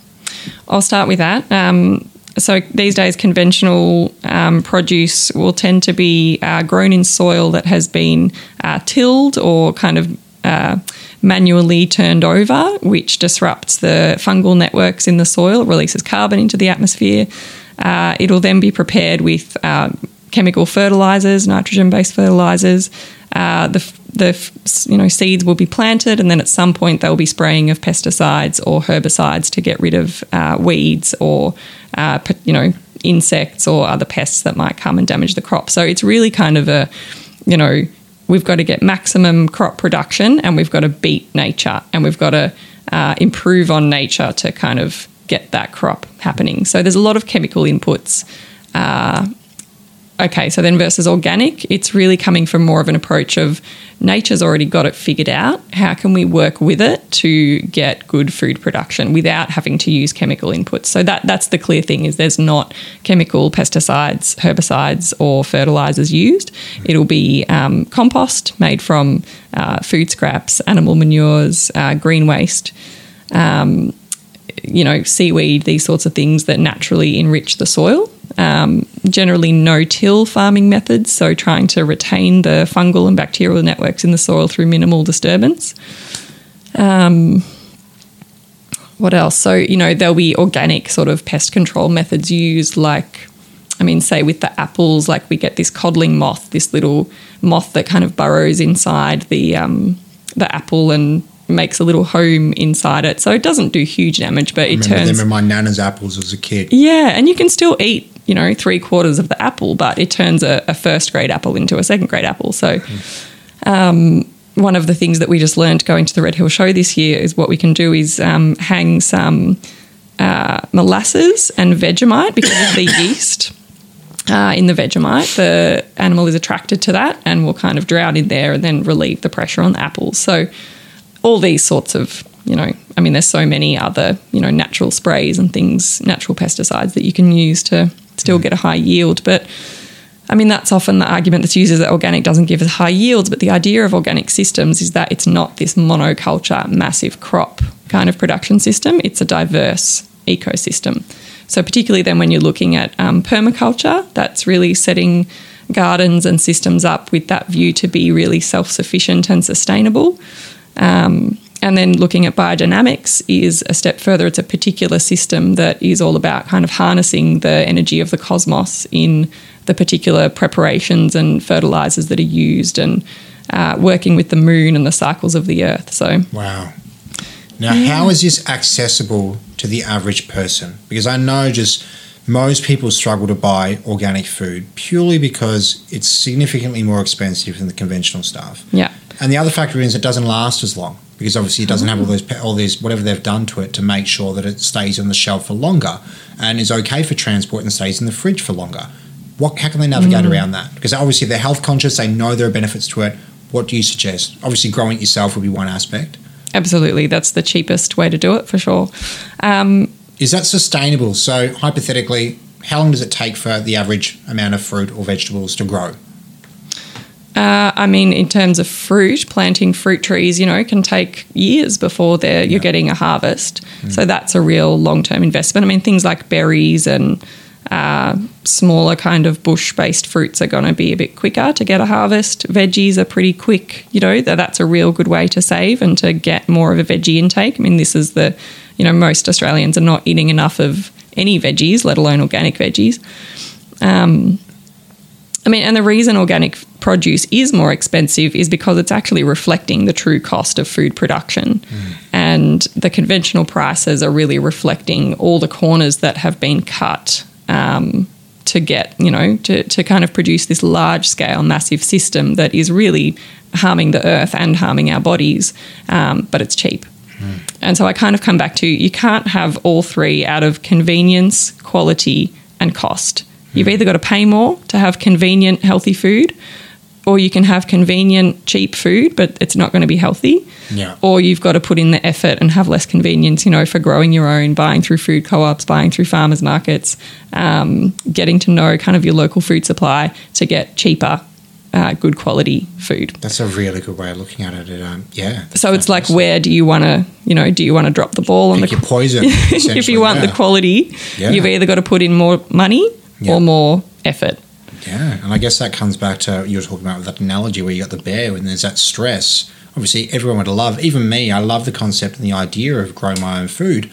I'll start with that. Um, so these days, conventional um, produce will tend to be uh, grown in soil that has been uh, tilled or kind of uh, manually turned over, which disrupts the fungal networks in the soil, releases carbon into the atmosphere. Uh, it'll then be prepared with um, chemical fertilizers, nitrogen-based fertilizers. Uh, the the you know seeds will be planted, and then at some point they'll be spraying of pesticides or herbicides to get rid of uh, weeds or uh, you know insects or other pests that might come and damage the crop. So it's really kind of a you know we've got to get maximum crop production, and we've got to beat nature, and we've got to uh, improve on nature to kind of get that crop happening. So there's a lot of chemical inputs uh, okay, so then versus organic, it's really coming from more of an approach of nature's already got it figured out. How can we work with it to get good food production without having to use chemical inputs? So that that's the clear thing is there's not chemical pesticides, herbicides, or fertilizers used. It'll be um, compost made from uh, food scraps, animal manures, uh, green waste. Um, you know, seaweed, these sorts of things that naturally enrich the soil. Um, generally, no till farming methods, so trying to retain the fungal and bacterial networks in the soil through minimal disturbance. Um, what else? So, you know, there'll be organic sort of pest control methods used, like, I mean, say with the apples, like we get this codling moth, this little moth that kind of burrows inside the um, the apple and makes a little home inside it. So it doesn't do huge damage, but it remember turns. them in my nana's apples as a kid. Yeah, and you can still eat, you know, three quarters of the apple, but it turns a, a first grade apple into a second grade apple. So, um, one of the things that we just learned going to the Red Hill Show this year is what we can do is um, hang some uh, molasses and Vegemite because of the yeast. Uh, in the Vegemite, the animal is attracted to that and will kind of drown in there and then relieve the pressure on the apples. So, all these sorts of you know i mean there's so many other you know natural sprays and things natural pesticides that you can use to still get a high yield but i mean that's often the argument that's used is that organic doesn't give us high yields but the idea of organic systems is that it's not this monoculture massive crop kind of production system it's a diverse ecosystem. So particularly then when you're looking at um, permaculture that's really setting gardens and systems up with that view to be really self-sufficient and sustainable. Um, and then looking at biodynamics is a step further. It's a particular system that is all about kind of harnessing the energy of the cosmos in the particular preparations and fertilizers that are used and uh, working with the moon and the cycles of the earth. So, wow. Now, yeah. how is this accessible to the average person? Because I know just most people struggle to buy organic food purely because it's significantly more expensive than the conventional stuff. Yeah. And the other factor is it doesn't last as long because obviously it doesn't have all those all these whatever they've done to it to make sure that it stays on the shelf for longer and is okay for transport and stays in the fridge for longer. What how can they navigate mm. around that? Because obviously they're health conscious, they know there are benefits to it. What do you suggest? Obviously, growing it yourself would be one aspect. Absolutely, that's the cheapest way to do it for sure. Um, is that sustainable? So hypothetically, how long does it take for the average amount of fruit or vegetables to grow? Uh, I mean, in terms of fruit, planting fruit trees, you know, can take years before they're, you're getting a harvest. Mm. So that's a real long term investment. I mean, things like berries and uh, smaller kind of bush based fruits are going to be a bit quicker to get a harvest. Veggies are pretty quick, you know, that's a real good way to save and to get more of a veggie intake. I mean, this is the, you know, most Australians are not eating enough of any veggies, let alone organic veggies. Um, I mean, and the reason organic produce is more expensive is because it's actually reflecting the true cost of food production. Mm. And the conventional prices are really reflecting all the corners that have been cut um, to get, you know, to, to kind of produce this large scale, massive system that is really harming the earth and harming our bodies, um, but it's cheap. Mm. And so I kind of come back to you can't have all three out of convenience, quality, and cost You've either got to pay more to have convenient, healthy food, or you can have convenient, cheap food, but it's not going to be healthy. Yeah. Or you've got to put in the effort and have less convenience, you know, for growing your own, buying through food co ops, buying through farmers markets, um, getting to know kind of your local food supply to get cheaper, uh, good quality food. That's a really good way of looking at it. it um, yeah. So it's like, where do you want to, you know, do you want to drop the ball on Pick the your poison. if you want yeah. the quality, Yeah. you've either got to put in more money Yeah. or more effort. Yeah, and I guess that comes back to you were talking about that analogy where you got the bear and there's that stress. Obviously, everyone would love, even me, I love the concept and the idea of growing my own food.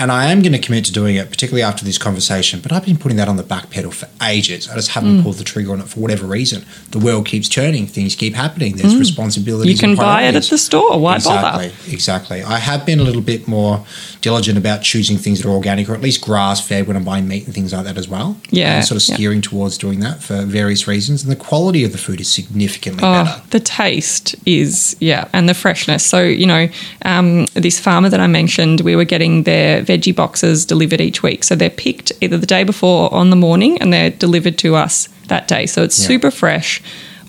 And I am going to commit to doing it, particularly after this conversation. But I've been putting that on the back pedal for ages. I just Mm. haven't pulled the trigger on it for whatever reason. The world keeps turning, things keep happening. There's responsibilities. Mm. You can buy it at the store. Why exactly, bother? Exactly. I have been a little bit more diligent about choosing things that are organic or at least grass fed when I'm buying meat and things like that as well. Yeah, And sort of yeah. steering towards doing that for various reasons. And the quality of the food is significantly better. Oh, the taste is yeah, and the freshness. So you know, um, this farmer that I mentioned, we were getting their veggie boxes delivered each week. So they're picked either the day before or on the morning, and they're delivered to us that day. So it's Yeah. super fresh.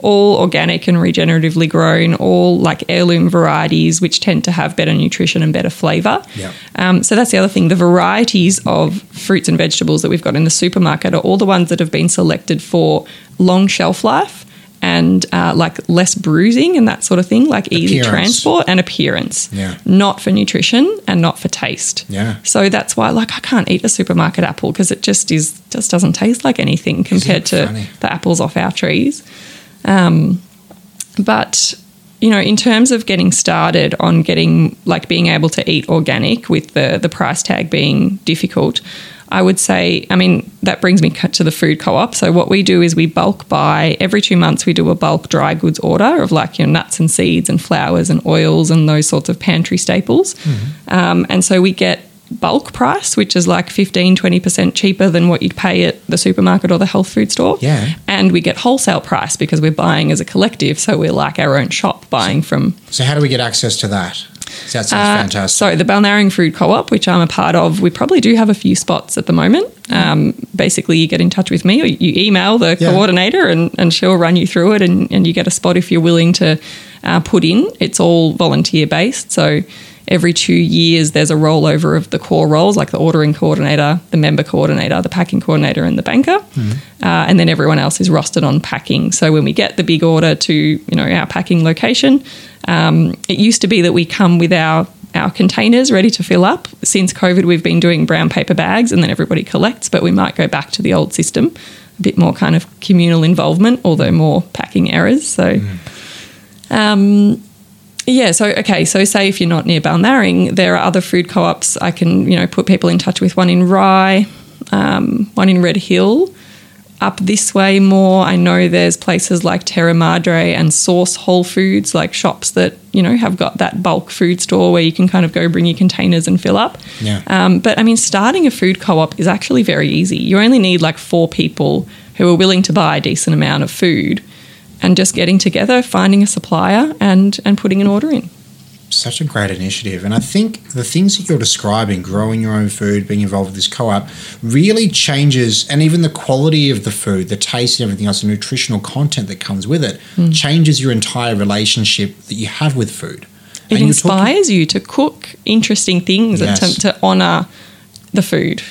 All organic and regeneratively grown, all like heirloom varieties, which tend to have better nutrition and better flavour. Yeah. Um, so that's the other thing. The varieties of fruits and vegetables that we've got in the supermarket are all the ones that have been selected for long shelf life and uh, like less bruising and that sort of thing, like easy transport and appearance. Yeah. Not for nutrition and not for taste. Yeah. So that's why, like, I can't eat a supermarket apple because it just is just doesn't taste like anything compared to funny? the apples off our trees. Um, but you know, in terms of getting started on getting like being able to eat organic with the the price tag being difficult, I would say, I mean, that brings me to the food co-op. So what we do is we bulk buy every two months. We do a bulk dry goods order of like your nuts and seeds and flowers and oils and those sorts of pantry staples. Um, and so we get bulk price, which is like 15, 20% cheaper than what you'd pay at the supermarket or the health food store. Yeah. And we get wholesale price because we're buying as a collective. So we're like our own shop buying from. So, how do we get access to that? That sounds Uh, fantastic. So the Balnarring Food Co-op, which I'm a part of, we probably do have a few spots at the moment. Um, basically, you get in touch with me or you email the Yeah. coordinator and, and she'll run you through it and, and you get a spot if you're willing to uh, put in. It's all volunteer based. So every two years there's a rollover of the core roles like the ordering coordinator, the member coordinator, the packing coordinator and the banker. Uh, and then everyone else is rostered on packing. So when we get the big order to, you know, our packing location, um, it used to be that we come with our our containers ready to fill up. Since COVID, we've been doing brown paper bags and then everybody collects, but we might go back to the old system, a bit more kind of communal involvement, although more packing errors. So, um, yeah, so okay, so say if you're not near Balnarring, there are other food co-ops. I can you know put people in touch with one in Rye, um, one in Red Hill. Up this way more, I know there's places like Terra Madre and Source Whole Foods, like shops that you know have got that bulk food store where you can kind of go bring your containers and fill up. Yeah. Um, but I mean, starting a food co-op is actually very easy. You only need like four people who are willing to buy a decent amount of food, and just getting together, finding a supplier, and and putting an order in. Such a great initiative. And I think the things that you're describing, growing your own food, being involved with this co op, really changes, and even the quality of the food, the taste and everything else, the nutritional content that comes with it, Hmm. changes your entire relationship that you have with food. It And you're talking- inspires you to cook interesting things Yes. and to, to honor the food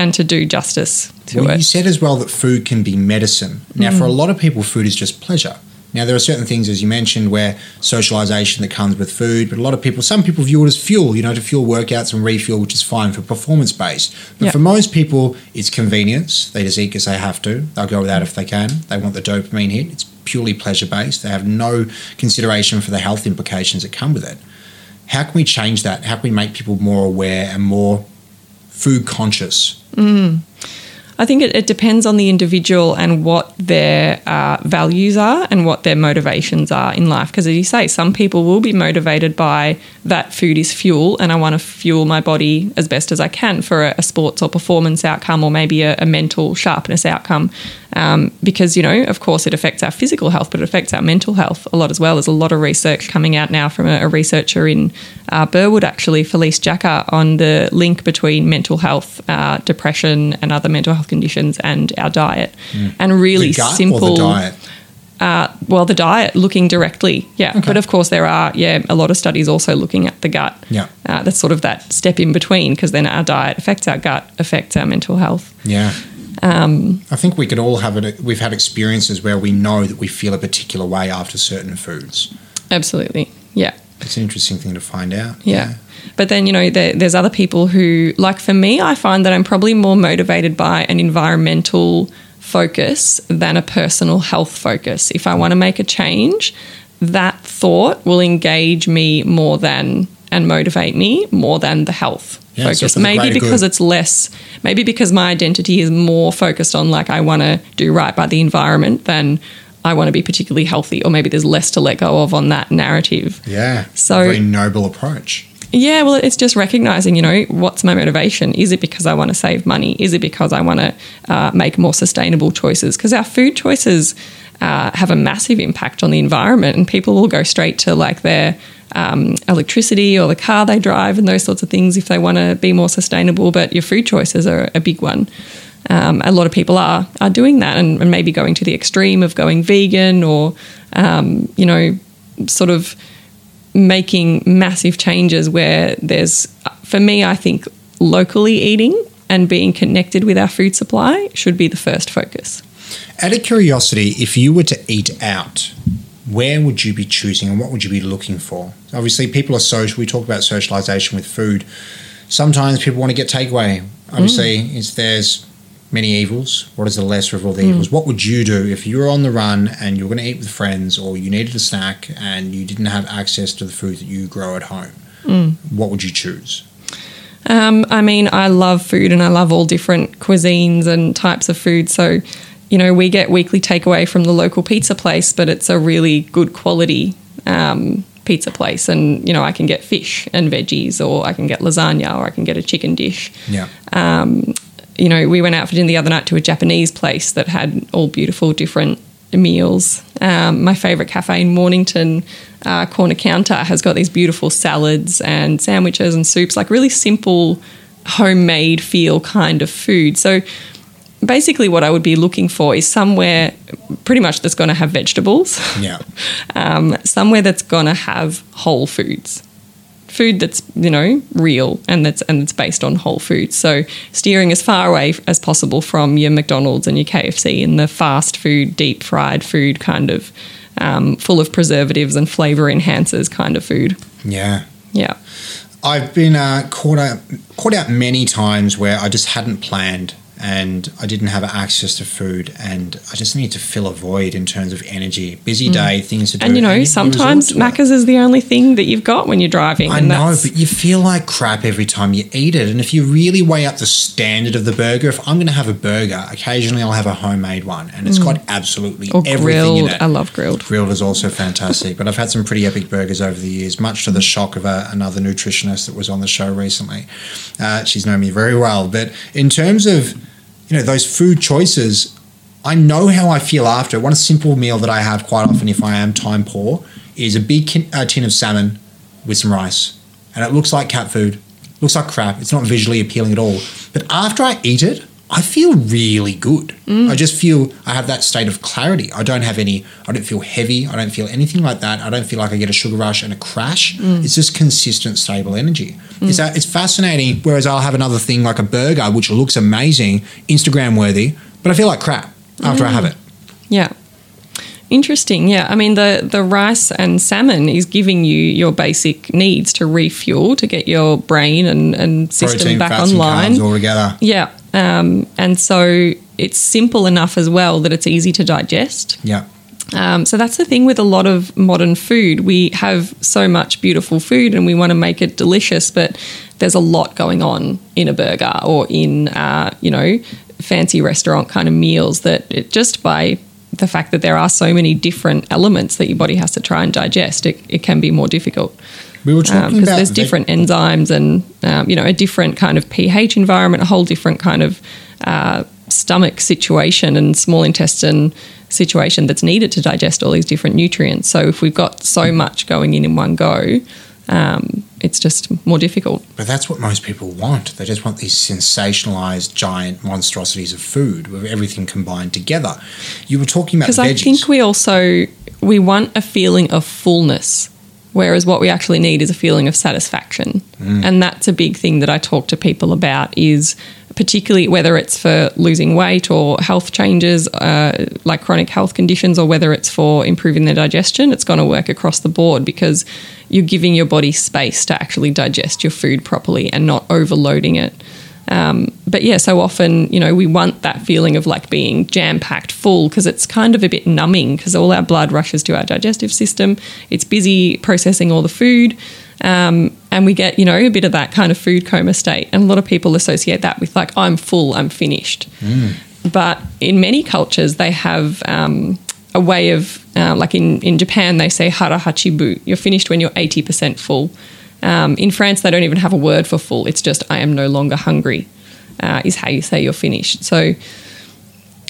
and to do justice to Well, it. you said as well that food can be medicine. Now, Mm. for a lot of people, food is just pleasure. Now, there are certain things, as you mentioned, where socialization that comes with food, but a lot of people, some people view it as fuel, you know, to fuel workouts and refuel, which is fine for performance based. But Yeah. for most people, it's convenience. They just eat because they have to. They'll go without if they can. They want the dopamine hit. It's purely pleasure based. They have no consideration for the health implications that come with it. How can we change that? How can we make people more aware and more food conscious? 嗯。I think it, it depends on the individual and what their uh, values are and what their motivations are in life. Because as you say, some people will be motivated by that food is fuel and I want to fuel my body as best as I can for a, a sports or performance outcome or maybe a, a mental sharpness outcome. Um, because, you know, of course, it affects our physical health, but it affects our mental health a lot as well. There's a lot of research coming out now from a, a researcher in uh, Burwood, actually, Felice Jacka, on the link between mental health, uh, depression, and other mental health conditions and our diet. And really simple diet? Uh, well, the diet, looking directly, yeah. But of course, there are, yeah, a lot of studies also looking at the gut. Yeah. Uh, that's sort of that step in between because then our diet affects our gut, affects our mental health. Yeah. Um, I think we could all have it. We've had experiences where we know that we feel a particular way after certain foods. Absolutely. Yeah. It's an interesting thing to find out. Yeah. But then, you know, there, there's other people who, like for me, I find that I'm probably more motivated by an environmental focus than a personal health focus. If I want to make a change, that thought will engage me more than and motivate me more than the health Yeah, focus. maybe because good. it's less, maybe because my identity is more focused on like I want to do right by the environment than I want to be particularly healthy, or maybe there's less to let go of on that narrative. Yeah. So- a very noble approach. Yeah, well, it's just recognizing, you know, what's my motivation? Is it because I want to save money? Is it because I want to uh, make more sustainable choices? Because our food choices uh, have a massive impact on the environment, and people will go straight to like their um, electricity or the car they drive and those sorts of things if they want to be more sustainable. But your food choices are a big one. Um, a lot of people are are doing that, and, and maybe going to the extreme of going vegan or, um, you know, sort of making massive changes where there's, for me, I think locally eating and being connected with our food supply should be the first focus. Out of curiosity, if you were to eat out, where would you be choosing and what would you be looking for? Obviously, people are social. We talk about socialization with food. Sometimes people want to get takeaway. Obviously, it's, there's many evils. What is the lesser of all the evils? What would you do if you were on the run and you were going to eat with friends or you needed a snack and you didn't have access to the food that you grow at home? What would you choose? Um, I mean, I love food and I love all different cuisines and types of food. So, you know, we get weekly takeaway from the local pizza place, but it's a really good quality um, pizza place. And, you know, I can get fish and veggies, or I can get lasagna, or I can get a chicken dish. Yeah. You know, we went out for dinner the other night to a Japanese place that had all beautiful different meals. Um, my favorite cafe in Mornington, uh, Corner Counter, has got these beautiful salads and sandwiches and soups, like really simple, homemade feel kind of food. So basically, what I would be looking for is somewhere pretty much that's going to have vegetables Yeah. um, somewhere that's gonna have whole foods, food that's you know real and that's and that's based on whole foods. So steering as far away as possible from your McDonald's and your KFC and the fast food, deep fried food kind of um, full of preservatives and flavor enhancers kind of food. Yeah. Yeah. I've been uh, caught out caught out many times where I just hadn't planned and I didn't have access to food and I just need to fill a void in terms of energy. Busy day, things to do. Mm. And you know, you sometimes. Macca's is the only thing that you've got when you're driving. I and know, that's, but you feel like crap every time you eat it. And if you really weigh up the standard of the burger, if I'm going to have a burger, occasionally I'll have a homemade one, and it's got absolutely Mm. or everything in grilled. it. I love grilled. Grilled is also fantastic, but I've had some pretty epic burgers over the years, much to the shock of a, another nutritionist that was on the show recently. Uh, she's known me very well, but in terms of you know those food choices, I know how I feel after. One simple meal that I have quite often if I am time poor is a big kin- uh, tin of salmon with some rice, and it looks like cat food, looks like crap. It's not visually appealing at all, but after I eat it. I feel really good. I just feel I have that state of clarity. I don't have any, I don't feel heavy. I don't feel anything like that. I don't feel like I get a sugar rush and a crash. Mm. It's just consistent, stable energy. It's, that, it's fascinating. Whereas I'll have another thing like a burger, which looks amazing, Instagram worthy, but I feel like crap after I have it. Mm. Yeah. Interesting. Yeah. I mean, the, the rice and salmon is giving you your basic needs to refuel, to get your brain and, and system Protein, back online. all together. Yeah. Um, and so it's simple enough as well that it's easy to digest. Yeah. Um, so that's the thing with a lot of modern food. We have so much beautiful food and we want to make it delicious, but there's a lot going on in a burger or in, uh, you know, fancy restaurant kind of meals that it, just by the fact that there are so many different elements that your body has to try and digest, it, it can be more difficult We were talking because about there's different enzymes and um, you know a different kind of pH environment, a whole different kind of uh, stomach situation and small intestine situation that's needed to digest all these different nutrients. So if we've got so much going in in one go, um, it's just more difficult. But that's what most people want. They just want these sensationalized giant monstrosities of food with everything combined together. You were talking about Because. I think we also we want a feeling of fullness, whereas what we actually need is a feeling of satisfaction, and that's a big thing that I talk to people about. Is particularly whether it's for losing weight or health changes, uh, like chronic health conditions, or whether it's for improving their digestion, it's going to work across the board because you're giving your body space to actually digest your food properly and not overloading it. Um, but yeah, so often, you know, we want that feeling of like being jam packed full because it's kind of a bit numbing because all our blood rushes to our digestive system. It's busy processing all the food. Um, and we get, you know, a bit of that kind of food coma state. And a lot of people associate that with like, I'm full, I'm finished. But in many cultures, they have um, a way of, uh, like in, in Japan, they say hara hachi bu. You're finished when you're 80% full. Um, in France, they don't even have a word for full. It's just I am no longer hungry, uh, is how you say you're finished. So,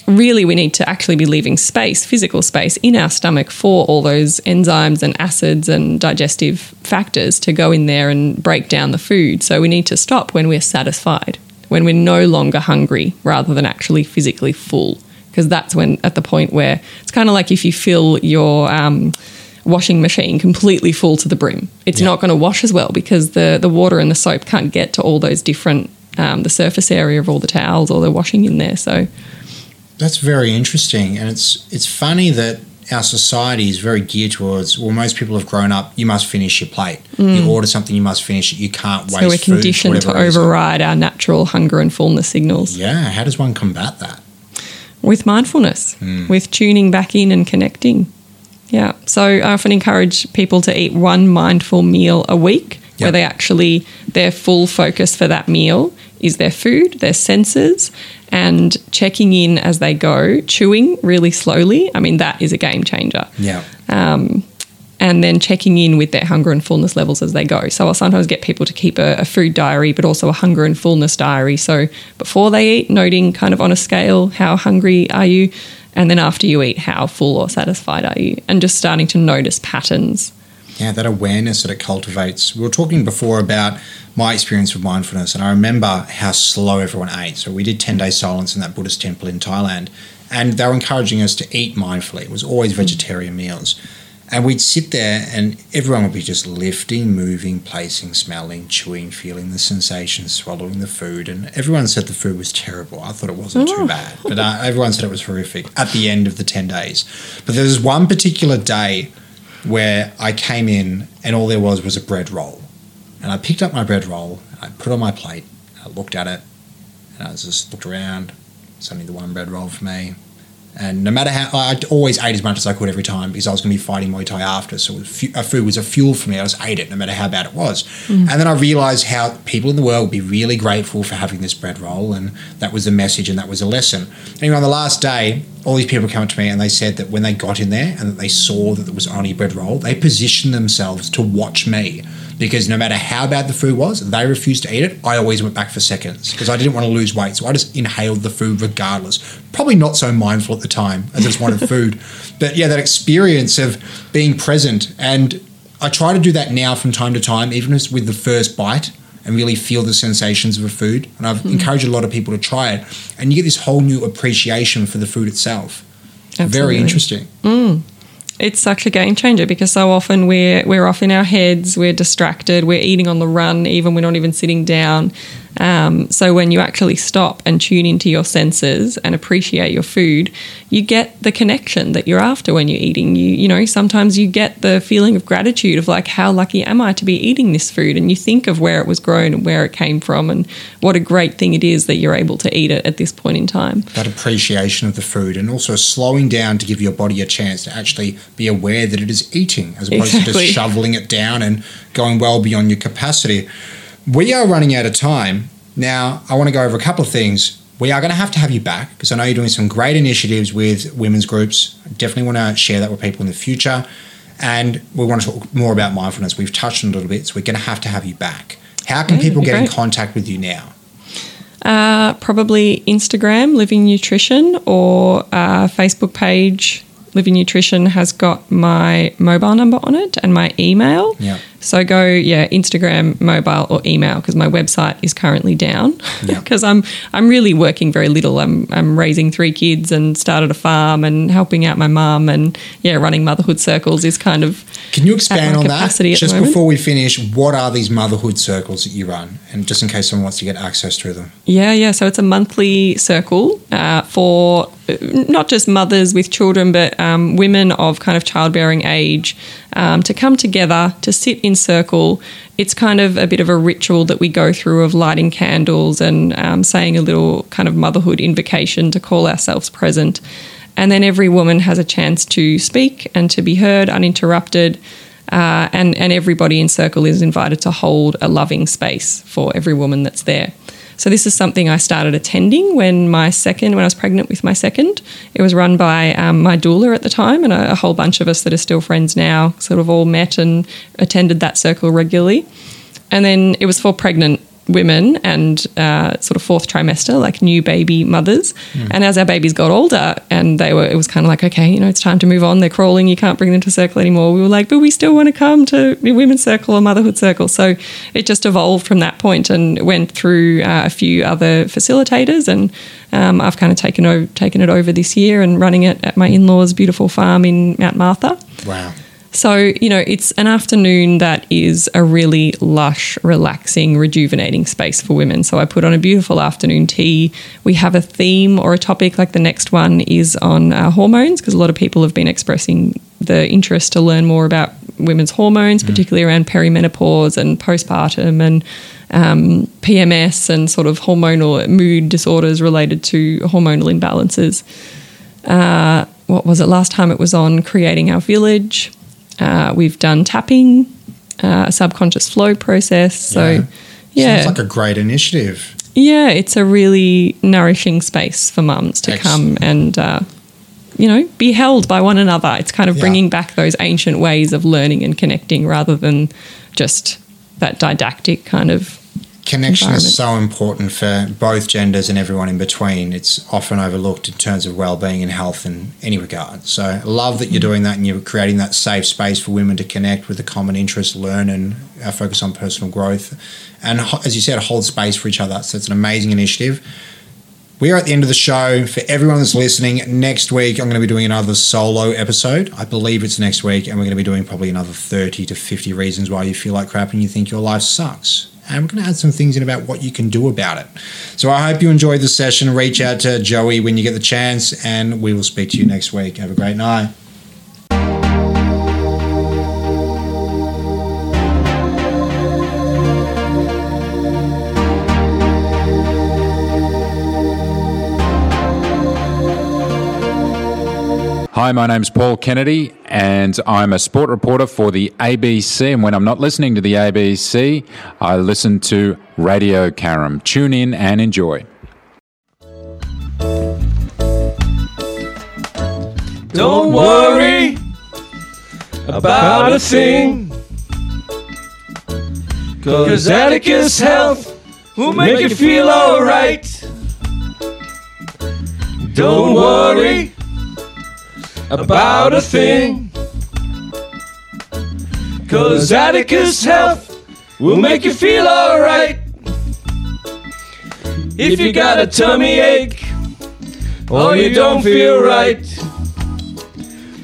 really, we need to actually be leaving space, physical space, in our stomach for all those enzymes and acids and digestive factors to go in there and break down the food. So, we need to stop when we're satisfied, when we're no longer hungry, rather than actually physically full. Because that's when, at the point where it's kind of like if you fill your um, washing machine completely full to the brim. It's Yeah. not going to wash as well because the, the water and the soap can't get to all those different, um, the surface area of all the towels or the washing in there. So, That's very interesting, and it's it's funny that our society is very geared towards. Well, most people have grown up. You must finish your plate. You order something, you must finish it. You can't waste. Mm. so we're conditioned to override our natural hunger and fullness signals Yeah, how does one combat that? with mindfulness, Hmm. with tuning back in and connecting. Yeah. So I often encourage people to eat one mindful meal a week where they actually, their full focus for that meal is their food, their senses, and checking in as they go, chewing really slowly. I mean, that is a game changer. Yeah, um, And then checking in with their hunger and fullness levels as they go. So I'll sometimes get people to keep a, a food diary, but also a hunger and fullness diary. So before they eat, noting kind of on a scale, how hungry are you? And then after you eat, how full or satisfied are you? And just starting to notice patterns. yeah, that awareness that it cultivates. We were talking before about my experience with mindfulness, and I remember how slow everyone ate. So we did ten days silence in that Buddhist temple in Thailand, and they were encouraging us to eat mindfully. It was always vegetarian meals. And we'd sit there, and everyone would be just lifting, moving, placing, smelling, chewing, feeling the sensations, swallowing the food. And everyone said the food was terrible. I thought it wasn't too bad, but uh, everyone said it was horrific at the end of the 10 days. But there was one particular day where I came in, and all there was was a bread roll. And I picked up my bread roll, I put it on my plate, I looked at it, and I just looked around. It's only the one bread roll for me. And no matter how, I always ate as much as I could every time because I was going to be fighting Muay Thai after. So it was food was a fuel for me. I just ate it no matter how bad it was. Mm. And then I realized how people in the world would be really grateful for having this bread roll. And that was the message and that was a lesson. Anyway, on the last day, all these people come to me and they said that when they got in there and that they saw that there was only bread roll, they positioned themselves to watch me because no matter how bad the food was, they refused to eat it. I always went back for seconds because I didn't want to lose weight. So I just inhaled the food regardless. Probably not so mindful at the time. as I just wanted food. But yeah, that experience of being present. And I try to do that now from time to time, even with the first bite and really feel the sensations of a food. And I've mm-hmm. encouraged a lot of people to try it. And you get this whole new appreciation for the food itself. Very Absolutely. interesting. Mm. It's such a game changer because so often we're we're off in our heads, we're distracted, we're eating on the run, even we're not even sitting down. Um, so when you actually stop and tune into your senses and appreciate your food, you get the connection that you're after when you're eating. You you know sometimes you get the feeling of gratitude of like how lucky am I to be eating this food, and you think of where it was grown and where it came from, and what a great thing it is that you're able to eat it at this point in time. that appreciation of the food and also slowing down to give your body a chance to actually be aware that it is eating as opposed to just shoveling it down and going well beyond your capacity. We are running out of time. Now, I want to go over a couple of things. We are going to have to have you back because I know you're doing some great initiatives with women's groups. I definitely want to share that with people in the future. And we want to talk more about mindfulness. We've touched on it a little bit, so we're going to have to have you back. How can Yeah, people that'd be get in contact with you now? Uh, probably Instagram, Living Nutrition, or uh, Facebook page. Living Nutrition has got my mobile number on it and my email. Yeah. So go, yeah, Instagram, mobile, or email because my website is currently down Yeah. because I'm I'm really working very little. I'm I'm raising three kids and started a farm and helping out my mum and yeah, running motherhood circles is kind of Can you expand on that? Just before we finish, what are these motherhood circles that you run? And just in case someone wants to get access to them. Yeah, yeah. So it's a monthly circle uh, for uh, not just mothers with children, but um, women of kind of childbearing age um, to come together to sit in circle. It's kind of a bit of a ritual that we go through of lighting candles and um, saying a little kind of motherhood invocation to call ourselves present. And then every woman has a chance to speak and to be heard uninterrupted. Uh, and, and everybody in circle is invited to hold a loving space for every woman that's there. So this is something I started attending when my second, when I was pregnant with my second. It was run by um, my doula at the time, and a, a whole bunch of us that are still friends now, sort of all met and attended that circle regularly. And then it was for pregnant women and uh, sort of fourth trimester, like new baby mothers. And as our babies got older, and they were, it was kind of like, okay, you know, it's time to move on. They're crawling. You can't bring them to circle anymore. We were like, but we still want to come to women's circle or motherhood circle. So it just evolved from that point and went through uh, a few other facilitators. And um, I've kind of taken over, taken it over this year and running it at my in-laws' beautiful farm in Mount Martha. Wow. So, you know, it's an afternoon that is a really lush, relaxing, rejuvenating space for women. So, I put on a beautiful afternoon tea. We have a theme or a topic, like the next one is on uh, hormones, because a lot of people have been expressing the interest to learn more about women's hormones, particularly around perimenopause and postpartum and um, PMS and sort of hormonal mood disorders related to hormonal imbalances. Uh, what was it? Last time it was on creating our village. Uh, we've done tapping, uh, a subconscious flow process. So, yeah, Sounds like a great initiative. yeah, it's a really nourishing space for mums to Excellent. come and, uh, you know, be held by one another. It's kind of Yeah. bringing back those ancient ways of learning and connecting rather than just that didactic kind of. Connection is so important for both genders and everyone in between. It's often overlooked in terms of well-being and health in any regard. So love that you're doing that and you're creating that safe space for women to connect with a common interest, learn, and uh, focus on personal growth. And as you said, hold space for each other. So it's an amazing initiative. We are at the end of the show. For everyone that's listening, next week I'm going to be doing another solo episode. I believe it's next week, and we're going to be doing probably another 30 to 50 reasons why you feel like crap and you think your life sucks. And we're going to add some things in about what you can do about it. So I hope you enjoyed the session. Reach out to Joey when you get the chance, and we will speak to you next week. Have a great night. Hi, my name's Paul Kennedy, and I'm a sport reporter for the ABC. And when I'm not listening to the ABC, I listen to Radio Caram. Tune in and enjoy. Don't worry about a thing. Cause Atticus Health will make you feel alright. Don't worry about a thing. Cause Atticus Health will make you feel alright. If you got a tummy ache or you don't feel right.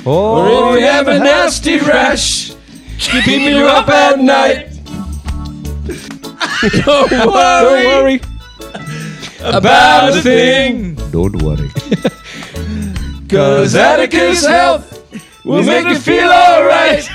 Or if you have a nasty rash, keeping you up at night. Don't worry, about a thing. Don't worry. Cause Atticus Health will make you feel alright.